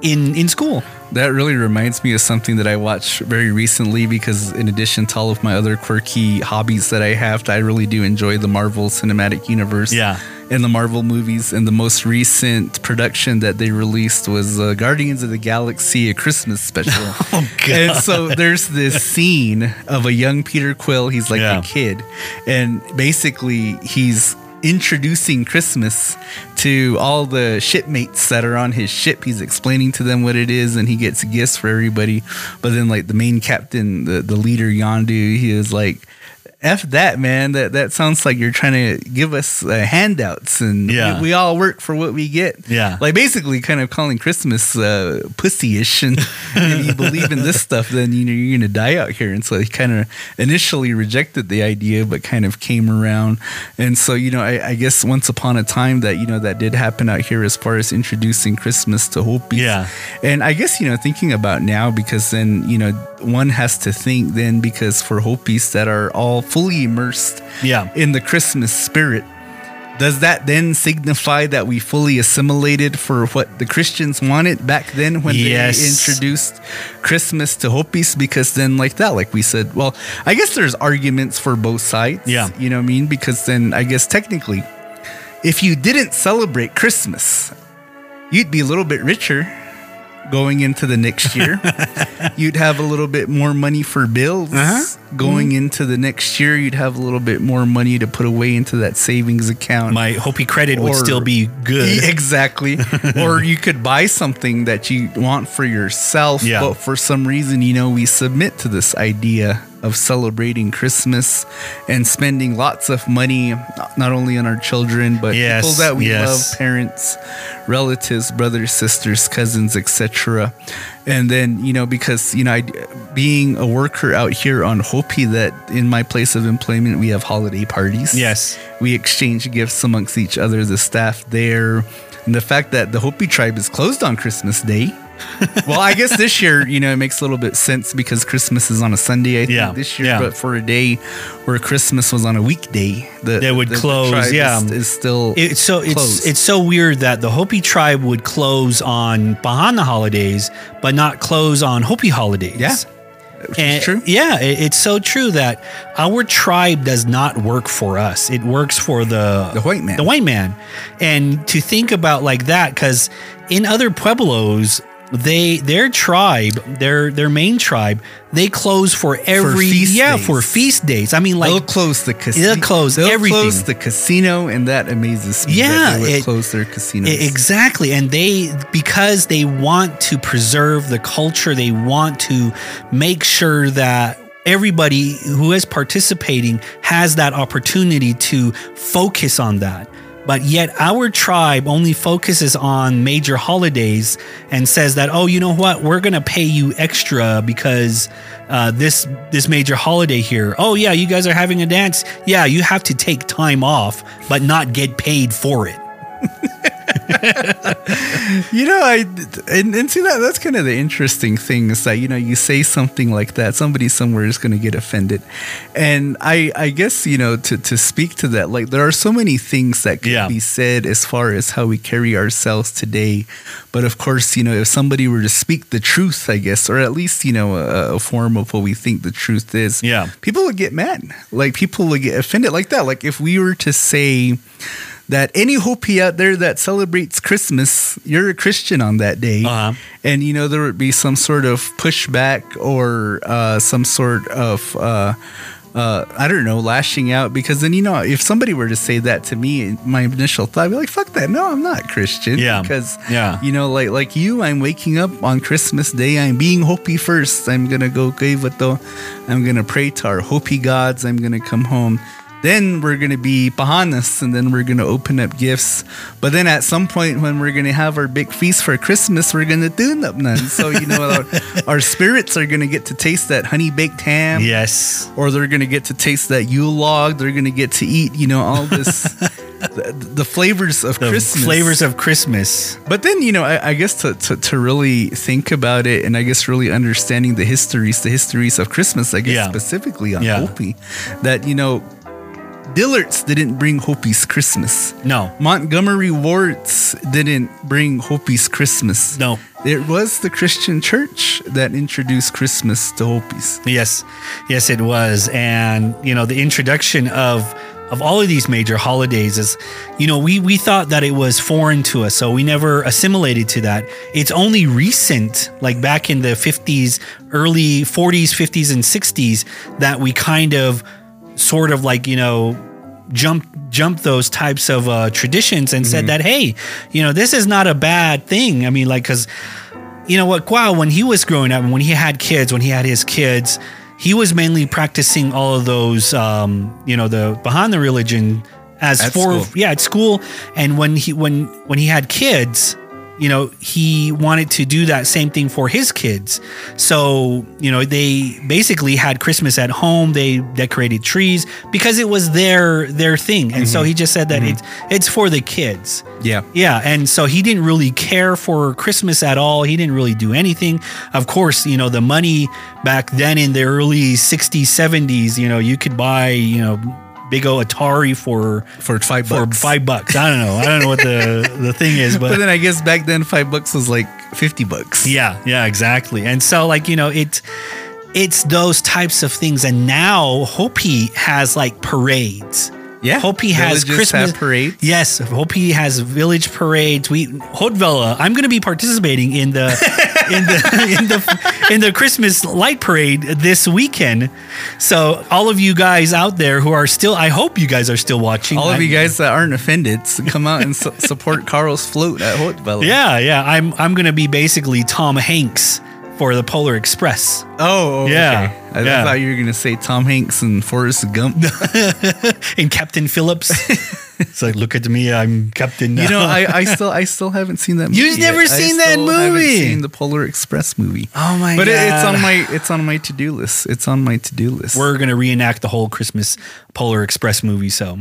in in school. That really reminds me of something that I watched very recently because, in addition to all of my other quirky hobbies that I have, I really do enjoy the Marvel Cinematic Universe. Yeah. And the Marvel movies. And the most recent production that they released was uh, Guardians of the Galaxy, a Christmas special. Oh, God. And so there's this scene of a young Peter Quill. He's like Yeah. a kid. And basically, he's introducing Christmas to all the shipmates that are on his ship. He's explaining to them what it is and he gets gifts for everybody. But then like the main captain, the, the leader Yondu, he is like F that man. That that sounds like you're trying to give us uh, handouts and Yeah. we, we all work for what we get. Yeah. Like basically kind of calling Christmas uh, pussy-ish and if you believe in this stuff then you know you're going to die out here and so he kind of initially rejected the idea but kind of came around and so you know I, I guess once upon a time that you know that did happen out here as far as introducing Christmas to Hopi Yeah. and I guess you know thinking about now because then you know one has to think then because for Hopis that are all fully immersed Yeah. in the Christmas spirit. Does that then signify that we fully assimilated for what the Christians wanted back then when Yes. they introduced Christmas to Hopis? Because then, like that, like we said, well, I guess there's arguments for both sides. Yeah. You know what I mean? Because then I guess technically, if you didn't celebrate Christmas, you'd be a little bit richer going into the next year. you'd have a little bit more money for bills Uh-huh. going into the next year. You'd have a little bit more money to put away into that savings account. My Hopi credit would still be good. Exactly. or you could buy something that you want for yourself, Yeah. but for some reason, you know, we submit to this idea of celebrating Christmas and spending lots of money, not only on our children, but Yes, people that we yes. love, parents, relatives, brothers, sisters, cousins, etc. And then, you know, because, you know, I, being a worker out here on Hopi, that in my place of employment, we have holiday parties. Yes. We exchange gifts amongst each other, the staff there. And the fact that the Hopi tribe is closed on Christmas Day. Well, I guess this year, you know, it makes a little bit sense because Christmas is on a Sunday, I think, Yeah, this year. yeah. But for a day where Christmas was on a weekday, the, They would the- close, yeah. is, is still It's so it's closed. it's so weird that the Hopi tribe would close on Bahana holidays, but not close on Hopi holidays. Yeah. which And is true. Yeah, it- it's so true that our tribe does not work for us. It works for the The white man. The white man. And to think about like that, because in other pueblos, they their tribe, their their main tribe, they close for every feast yeah days. for feast days. I mean, like they'll close the casino. They'll close they'll everything. close the casino, and that amazes me. Yeah, they would it- close their casinos. E- Exactly. And they, because they want to preserve the culture, they want to make sure that everybody who is participating has that opportunity to focus on that. But yet, our tribe only focuses on major holidays and says that, oh, you know what, we're gonna pay you extra because uh, this this major holiday here. Oh yeah, you guys are having a dance. Yeah, you have to take time off, but not get paid for it. You know, I and, and see that that's kind of the interesting thing is that you know you say something like that, somebody somewhere is going to get offended, and I I guess you know to to speak to that, like there are so many things that can Yeah. be said as far as how we carry ourselves today, but of course you know if somebody were to speak the truth, I guess, or at least you know a, a form of what we think the truth is, Yeah. people would get mad, like people would get offended like that, like if we were to say that any Hopi out there that celebrates Christmas, you're a Christian on that day. Uh-huh. And, you know, there would be some sort of pushback or uh, some sort of, uh, uh, I don't know, lashing out. Because then, you know, if somebody were to say that to me, my initial thought would be like, fuck that. No, I'm not Christian. Yeah. Because, Yeah. you know, like like you, I'm waking up on Christmas Day. I'm being Hopi first. I'm going to go Kaivato. I'm going to pray to our Hopi gods. I'm going to come home. Then we're going to be Pahanas and then we're going to open up gifts. But then at some point when we're going to have our big feast for Christmas, we're going to do none. So, you know, our, our spirits are going to get to taste that honey baked ham Yes. or they're going to get to taste that Yule log. They're going to get to eat, you know, all this, the, the flavors of The Christmas. flavors of Christmas. But then, you know, I, I guess to, to, to really think about it and I guess really understanding the histories, the histories of Christmas, I guess Yeah. specifically on Yeah. Hopi, that, you know, Dillard's didn't bring Hopi's Christmas. No. Montgomery Wards didn't bring Hopi's Christmas. No. It was the Christian church that introduced Christmas to Hopis. Yes. Yes, it was. And, you know, the introduction of of all of these major holidays is, you know, we we thought that it was foreign to us, so we never assimilated to that. It's only recent, like back in the 50s, early 40s, 50s and 60s that we kind of sort of like, you know, jump jump those types of uh, traditions and said that hey you know this is not a bad thing. I mean like because you know what wow when he was growing up when he had kids when he had his kids he was mainly practicing all of those um you know the behind the religion as At for school. yeah at school. And when he when when he had kids you know he wanted to do that same thing for his kids. So you know they basically had christmas at home. They decorated trees because it was their their thing. And so mm-hmm. he just said that mm-hmm. it's it's for the kids. Yeah. yeah, and so he didn't really care for Christmas at all. He didn't really do anything. Of course, you know, the money back then in the early 60s, 70s, you know, you could buy, you know, big old Atari for For five for bucks. 5 bucks. I don't know. I don't know what the the thing is, But but then I guess back then five bucks was like fifty bucks. yeah, yeah, exactly. And so like, you know, it it's those types of things and now Hopi has like parades. Yeah. Hopi has Villages Christmas have parades. Yes, Hopi has village parades. We Hotvella. I'm going to be participating in the in the in the in the Christmas light parade this weekend. So all of you guys out there who are still, I hope you guys are still watching. All of I- you guys that aren't offended, come out and su- support Carl's float at Hotvella. Yeah, yeah. I'm I'm going to be basically Tom Hanks for the Polar Express. Oh, oh okay. Yeah, I yeah. thought you were gonna say Tom Hanks and Forrest Gump. and Captain Phillips. it's like, look at me, I'm Captain. You know, I, I still I still haven't seen that. movie You've never yet. Seen that movie? Seen the Polar Express movie. oh my but god! it, it's on my it's on my to do list. It's on my to do list. We're gonna reenact the whole Christmas Polar Express movie. So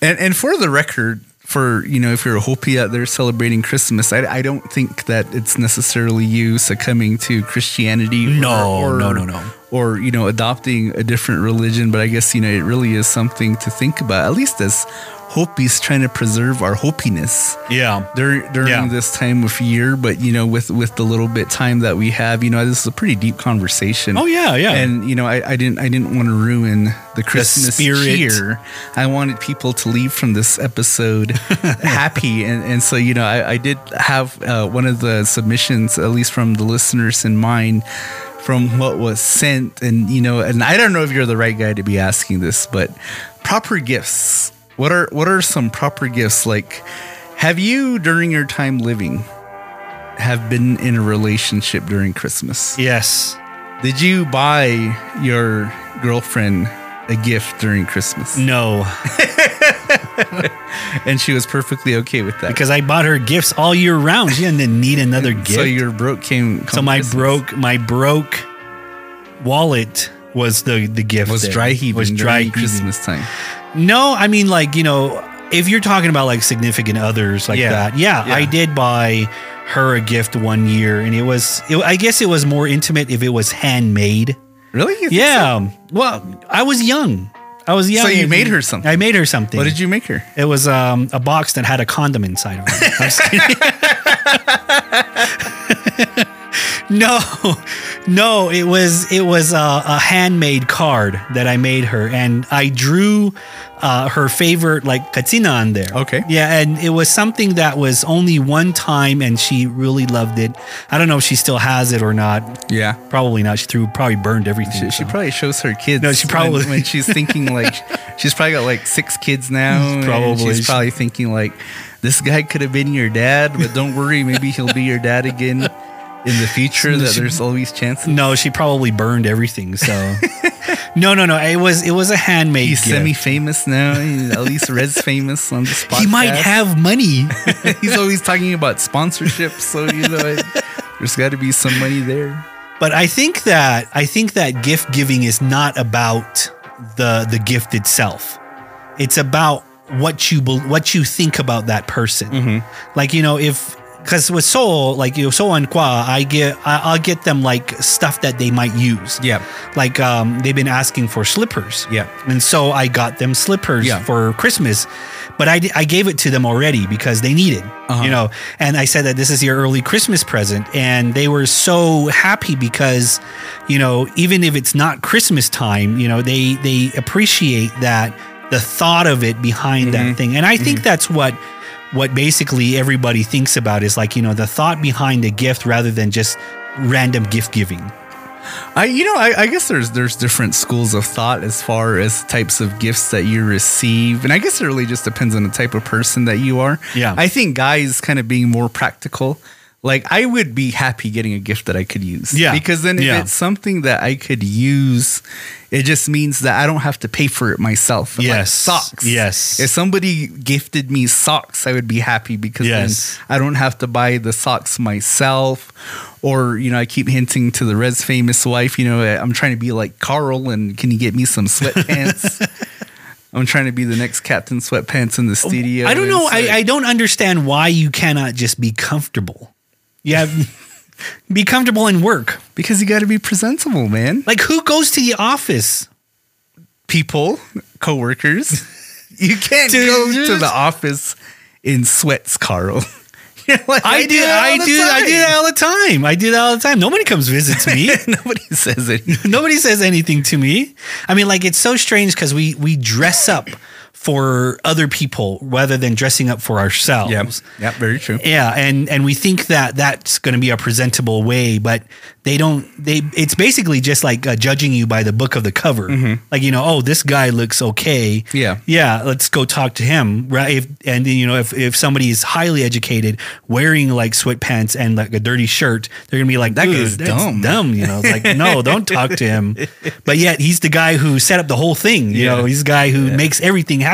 And and for the record, for you know, if you're a Hopi out there celebrating Christmas, I, I don't think that it's necessarily you succumbing to Christianity. No, no, no, no. Or you know, adopting a different religion. But I guess you know, it really is something to think about. At least as Hopies trying to preserve our hopiness Yeah. during during Yeah. this time of year. But you know, with with the little bit time that we have, you know, this is a pretty deep conversation. Oh yeah, yeah. And you know, I, I didn't I didn't want to ruin the Christmas spirit. cheer. I wanted people to leave from this episode happy, and and so you know, I, I did have uh, one of the submissions, at least from the listeners in mind, from what was sent, and you know, and I don't know if you're the right guy to be asking this, but proper gifts. What are what are some proper gifts like? Have you during your time living have been in a relationship during Christmas? yes. Did you buy your girlfriend a gift during Christmas? No, And she was perfectly okay with that. because I bought her gifts all year round. She didn't need another gift. So your broke came. So my broke my broke wallet was the the gift. was dry heaving Was dry. Christmas time. No, I mean like you know if you're talking about like significant others like Yeah. that. Yeah, Yeah. I did buy her a gift one year, and it was it, I guess it was more intimate if it was handmade. Really? Yeah. Well, I was young. I was young. So you made her something? I made her something. What did you make her? It was um, a box that had a condom inside of it. I'm just kidding. no, no, it was it was a, a handmade card that I made her, and I drew uh, her favorite like katsina on there. Okay. yeah, and it was something that was only one time, and she really loved it. I don't know if she still has it or not. Yeah. Probably not. She threw probably burned everything. She, she probably shows her kids. No, she probably- when, she's thinking like she's probably got like six kids now. and Probably. she's probably thinking like this guy could have been your dad, but don't worry, maybe he'll be your dad again in the future. That She- there's always chances. No, she probably burned everything. So, no, no, no. It was it was a handmade. He's gift. semi-famous now. At least Red's famous on this podcast. He might have money. He's always talking about sponsorships, so you know it, there's got to be some money there. But I think that I think that gift giving is not about the the gift itself. It's about what you what you think about that person. Mm-hmm. Like you know if because with Soul like you know, Soul and Kwa, I get I, I'll get them like stuff that they might use. Yeah, Like um, they've been asking for slippers. Yeah. And so I got them slippers Yeah. for Christmas, but I, I gave it to them already because they needed, Uh-huh. you know, and I said that this is your early Christmas present. And they were so happy because, you know, even if it's not Christmas time, you know, they, they appreciate that the thought of it behind Mm-hmm. that thing. And I think that's what, what basically everybody thinks about is like, you know, the thought behind a gift rather than just random gift giving. I you know I, I guess there's there's different schools of thought as far as types of gifts that you receive, and I guess it really just depends on the type of person that you are. Yeah. I think guys kind of being more practical. Like I would be happy getting a gift that I could use. Yeah. Because then if Yeah. it's something that I could use, it just means that I don't have to pay for it myself. And like Yes. socks. Yes. If somebody gifted me socks, I would be happy because Yes. then I don't have to buy the socks myself. Or, you know, I keep hinting to the Res famous wife, you know, I'm trying to be like Carl and can you get me some sweatpants? I'm trying to be the next Captain Sweatpants in the oh, studio. I don't know. I, I don't understand why you cannot just be comfortable. Yeah, be comfortable in work. because you got to be presentable, man. Like who goes to the office? People, coworkers, you can't Dude, go to the office in sweats, Carl. Like, I, do. it I do. I do that all the time. I do that all the time. Nobody comes visits me. Nobody says it. Nobody says anything to me. I mean, like it's so strange because we we dress up for other people rather than dressing up for ourselves. Yeah, yeah, very true. Yeah, and and we think that that's going to be a presentable way, but they don't. They it's basically just like uh, judging you by the book of the cover. Like you know, oh, this guy looks okay. Yeah. yeah. Let's go talk to him. Right? If, and then, you know, if if somebody is highly educated, wearing like sweatpants and like a dirty shirt, they're gonna be like, That guy's dumb." dumb. You know, it's like no, don't talk to him. But yet he's the guy who set up the whole thing. You Yeah. know, he's the guy who makes everything happen.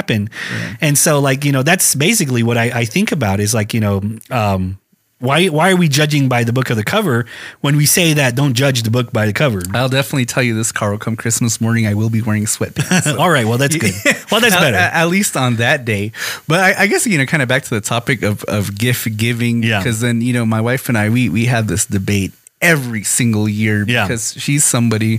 And so, like you know, that's basically what I, I think about is like you know. Um, why, why are we judging by the book of the cover when we say that don't judge the book by the cover? I'll definitely tell you this, Carl. Come Christmas morning, I will be wearing sweatpants. All right, well that's good. Well, that's better. At, at least on that day. But I, I guess you know, kind of back to the topic of of gift giving. Yeah. Because then you know, my wife and I we we have this debate every single year Yeah. because she's somebody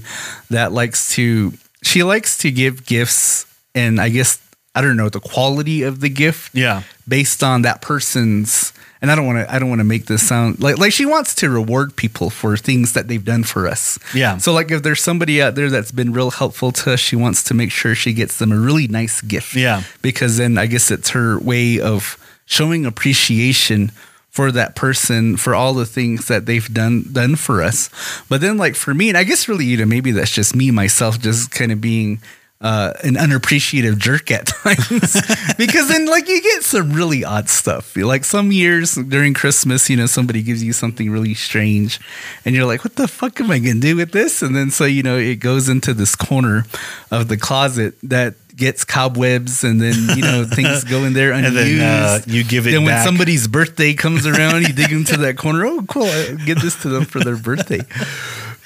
that likes to she likes to give gifts, and I guess. I don't know the quality of the gift Yeah. based on that person's and I don't want to I don't want to make this sound like like she wants to reward people for things that they've done for us. Yeah. So like if there's somebody out there that's been real helpful to us, she wants to make sure she gets them a really nice gift. Yeah. Because then I guess it's her way of showing appreciation for that person for all the things that they've done done for us. But then like for me, and I guess really, you know, maybe that's just me myself just kind of being uh, an unappreciative jerk at times because then like you get some really odd stuff. Like some years during Christmas, you know, somebody gives you something really strange and you're like, what the fuck am I going to do with this? And then so, you know, it goes into this corner of the closet that gets cobwebs and then, you know, things go in there unused. And then uh, you give it then when back. somebody's birthday comes around, you dig into that corner. Oh, cool! I get this to them for their birthday.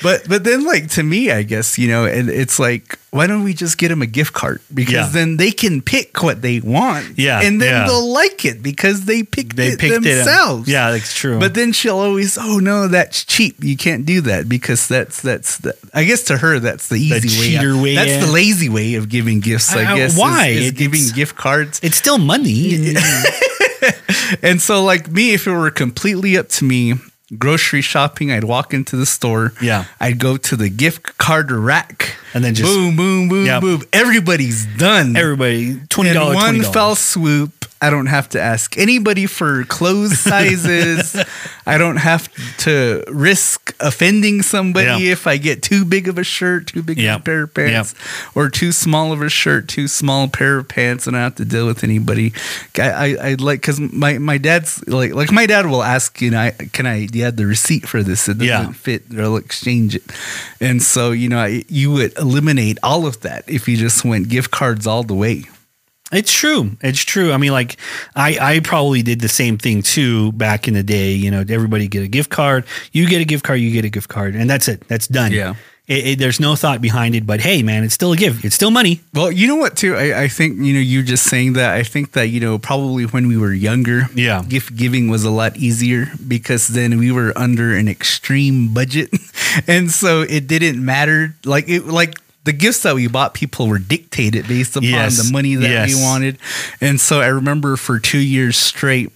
But but then like to me, I guess you know, and it's like, why don't we just get them a gift card? Because Yeah. then they can pick what they want. Yeah, and then yeah. they'll like it because they picked they it picked themselves. it. Yeah, that's true. But then she'll always, oh no, that's cheap. You can't do that because that's that's the. I guess to her that's the easy way. cheater way, That's yeah. the lazy way of giving gifts. I Uh, guess. is- why? is, It- giving gift cards? it's still money. And so, like me, if it were completely up to me, grocery shopping, I'd walk into the store. Yeah. I'd go to the gift card rack. And then just- boom, boom, boom, Yep. boom. Everybody's done. Everybody, twenty dollars. one fell swoop. I don't have to ask anybody for clothes sizes. I don't have to risk offending somebody Yeah. if I get too big of a shirt, too big of a pair of pants, or too small of a shirt, too small pair of pants, and I don't have to deal with anybody. I, I, I like because my, my dad's like like my dad will ask you know I, can I do you have the receipt for this it doesn't Yeah. fit or I'll exchange it, and so you know I, you would eliminate all of that if you just went gift cards all the way. It's true. It's true. I mean, like I, I probably did the same thing too back in the day. You know, everybody get a gift card. You get a gift card. You get a gift card, and that's it. That's done. Yeah. It, it- there's no thought behind it. But hey, man, it's still a gift. It's still money. Well, you know what, too? I, I think, you know, you just saying that, I think that, you know, probably when we were younger, Yeah. gift giving was a lot easier because then we were under an extreme budget. and so it didn't matter. Like, it, like, the gifts that we bought people were dictated based upon Yes. the money that Yes. we wanted. And so I remember for two years straight,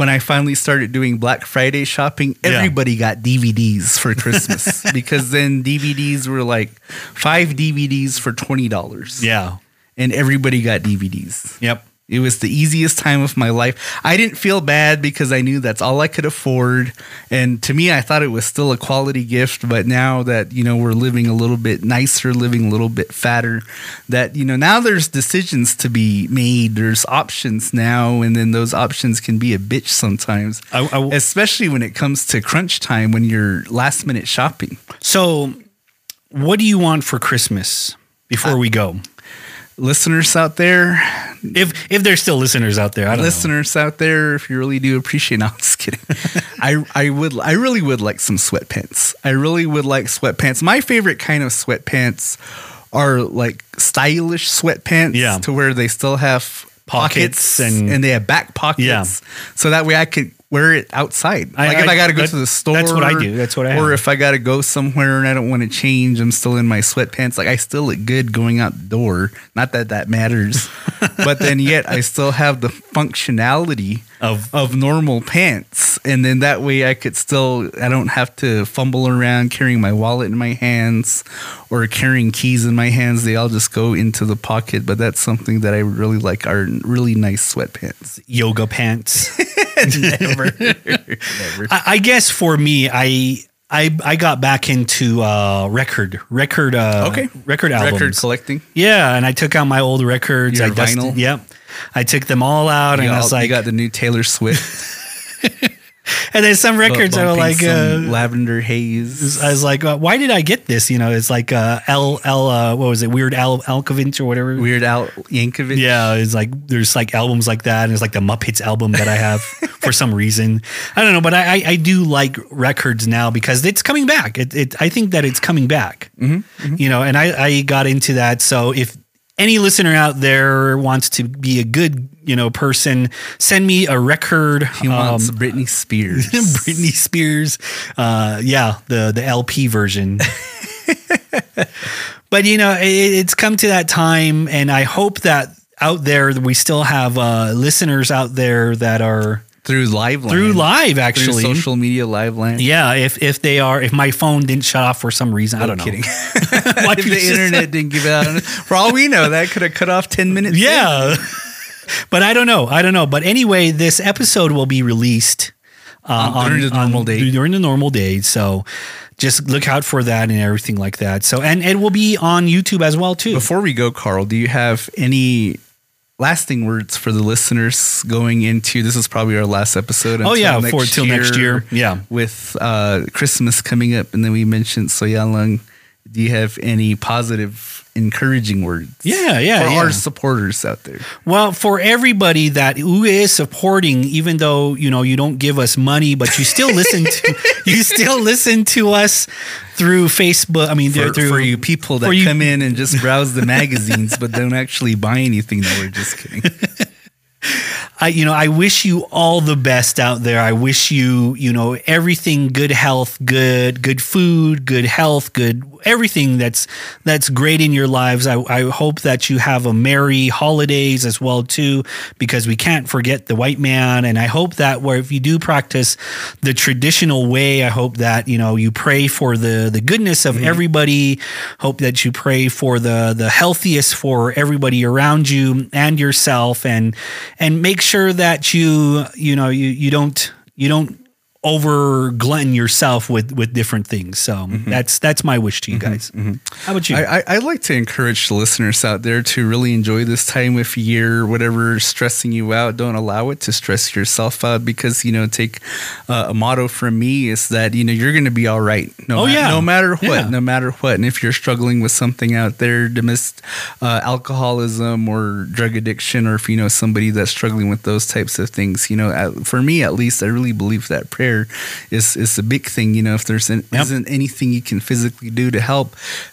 when I finally started doing Black Friday shopping, Yeah. everybody got DVDs for Christmas because then DVDs were like five DVDs for $20 Yeah. and everybody got DVDs. Yep. It was the easiest time of my life. I didn't feel bad because I knew that's all I could afford. And to me, I thought it was still a quality gift. But now that, you know, we're living a little bit nicer, living a little bit fatter, that, you know, now there's decisions to be made. There's options now. And then those options can be a bitch sometimes, I- I- especially when it comes to crunch time when you're last minute shopping. So, what do you want for Christmas before we go? Listeners out there, If if there's still listeners out there, I don't know. listeners out there, if you really do appreciate, no, I'm just kidding. I I would I really would like some sweatpants. I really would like sweatpants. My favorite kind of sweatpants are like stylish sweatpants, Yeah. to where they still have Pockets pockets, and- and they have back pockets, Yeah. so that way I could wear it outside. I- like if I- I got to go that- to the store, that's what I do. That's what I Or have. if I got to go somewhere and I don't want to change, I'm still in my sweatpants. Like I still look good going out the door. Not that that matters, but then yet I still have the functionality Of- of normal pants, and then that way I could still I don't have to fumble around carrying my wallet in my hands or carrying keys in my hands. They all just go into the pocket. But that's something that I really like are really nice sweatpants. Yoga pants. Never, never. I, I guess for me, I I I got back into uh, record record uh, Okay. record albums. Record collecting. Yeah, and I took out my old records. Your I dusted, vinyl? Yep. I took them all out, You and I got, was you got the new Taylor Swift. and then some records are like, uh, lavender haze. I was like, uh, why did I get this? You know, it's like uh, L L uh, what was it, Weird Al Alkovich or whatever. Weird Al Yankovic. Yeah, it's like there's like albums like that, and it's like the Muppets album that I have for some reason. I don't know, but I, I I do like records now because it's coming back. It, it I think that it's coming back. Mm-hmm, You know, and I I got into that. So if any listener out there wants to be a good you know person, send me a record. He wants um, Britney Spears. Britney Spears. Uh, yeah, the the LP version. but you know, it, it's come to that time, and I hope that out there, we still have uh, listeners out there that are through live through live through actually. social media live land. yeah, if if they are, if my phone didn't shut off for some reason, I don't know. kidding. Why if the internet didn't give out, for all we know, that could have cut off ten minutes. Yeah. but I don't know. I don't know. But anyway, this episode will be released uh, during the normal day. During the normal day. So just look out for that and everything like that. So and it will be on YouTube as well too. Before we go, Carl, do you have any lasting words for the listeners going into this is probably our last episode Oh, yeah, for- till next year. Yeah. with uh christmas coming up and then we mentioned soyalung do you have any positive encouraging words Yeah, yeah, for yeah. our supporters out there Well, for everybody that who is supporting, even though you know you don't give us money, but you still listen to you still listen to us through Facebook. I mean, for, through for you people that you- come in and just browse the magazines but don't actually buy anything no we're just kidding I, you know, I wish you all the best out there. I wish you, you know, everything, good health, good, good food, good health, good everything that's that's great in your lives. I, I hope that you have a merry holidays as well too, because we can't forget the white man. And I hope that where if you do practice the traditional way, I hope that you know you pray for the the goodness of mm-hmm. everybody. Hope that you pray for the the healthiest for everybody around you and yourself, and and make sure that you you know you you don't you don't over glutton yourself with with different things. So that's that's my wish to you guys. How about you? I, I, I'd like to encourage the listeners out there to really enjoy this time of year. Whatever's stressing you out, don't allow it to stress yourself out. Because you know, take uh, a motto from me is that you know you're going to be all right. No, Oh, ma- yeah. no matter what, Yeah. no matter what. And if you're struggling with something out there, domestic uh, alcoholism or drug addiction, or if you know somebody that's struggling with those types of things, you know, at, for me at least, I really believe that prayer is is a big thing. You know, if there's an, Yep. isn't anything you can physically do to help,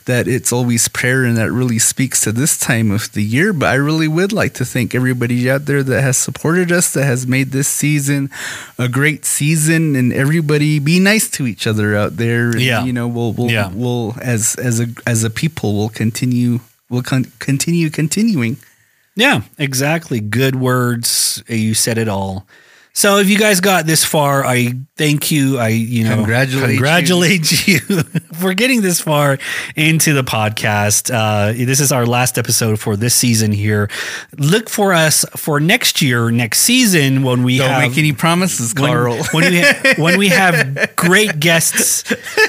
that it's always prayer, and that really speaks to this time of the year. But I really would like to thank everybody out there that has supported us, that has made this season a great season, and everybody be nice to each other out there. And, Yeah. you know, we'll we'll, Yeah. we'll as as a as a people, we'll continue. We'll con- continue continuing. Yeah, exactly. Good words. You said it all. So if you guys got this far, I thank you. I you know Congratulate you. congratulate you, for getting this far into the podcast. Uh, this is our last episode for this season here. Look for us for next year, next season when we Don't have make any promises, when, Carl. when we ha- when we have great guests,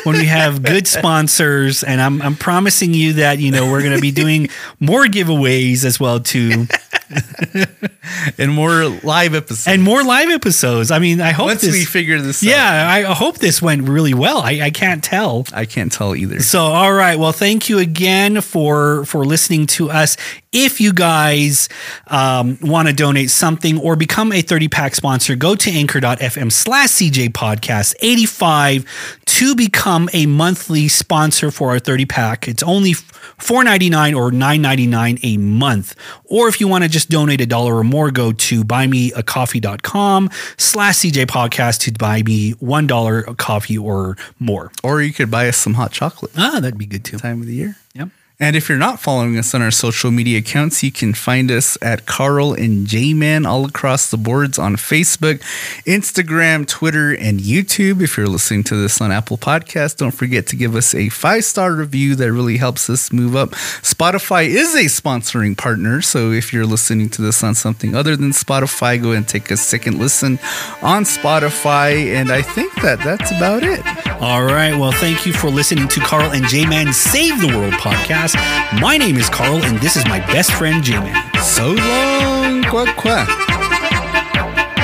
when we have good sponsors, and I'm I'm promising you that you know we're going to be doing more giveaways as well too, and more live episodes. and more live episodes. I mean, I hope once this. we figure this out, yeah, I hope this went really well. I, I can't tell. I can't tell either. So, all right. Well, thank you again for for listening to us. If you guys um, want to donate something or become a 30 pack sponsor, go to anchor.fm slash CJ podcast 85 to become a monthly sponsor for our 30 pack. It's only $4.99 or $9.99 a month. Or if you want to just donate a dollar or more, go to buymeacoffee.com slash CJ podcast to buy me $1 coffee or more. Or you could buy us some hot chocolate. Ah, that'd be good too. time of the year. Yep. And if you're not following us on our social media accounts, you can find us at Carl and J Man all across the boards on Facebook, Instagram, Twitter, and YouTube. If you're listening to this on Apple Podcasts, don't forget to give us a five star review. That really helps us move up. Spotify is a sponsoring partner. So if you're listening to this on something other than Spotify, go and take a second listen on Spotify. And I think that that's about it. All right. Well, thank you for listening to Carl and J Man Save the World podcast. My name is Carl, and this is my best friend, J Man. So long, quack quack.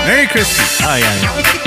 Merry Christmas. Oh, yeah. yeah.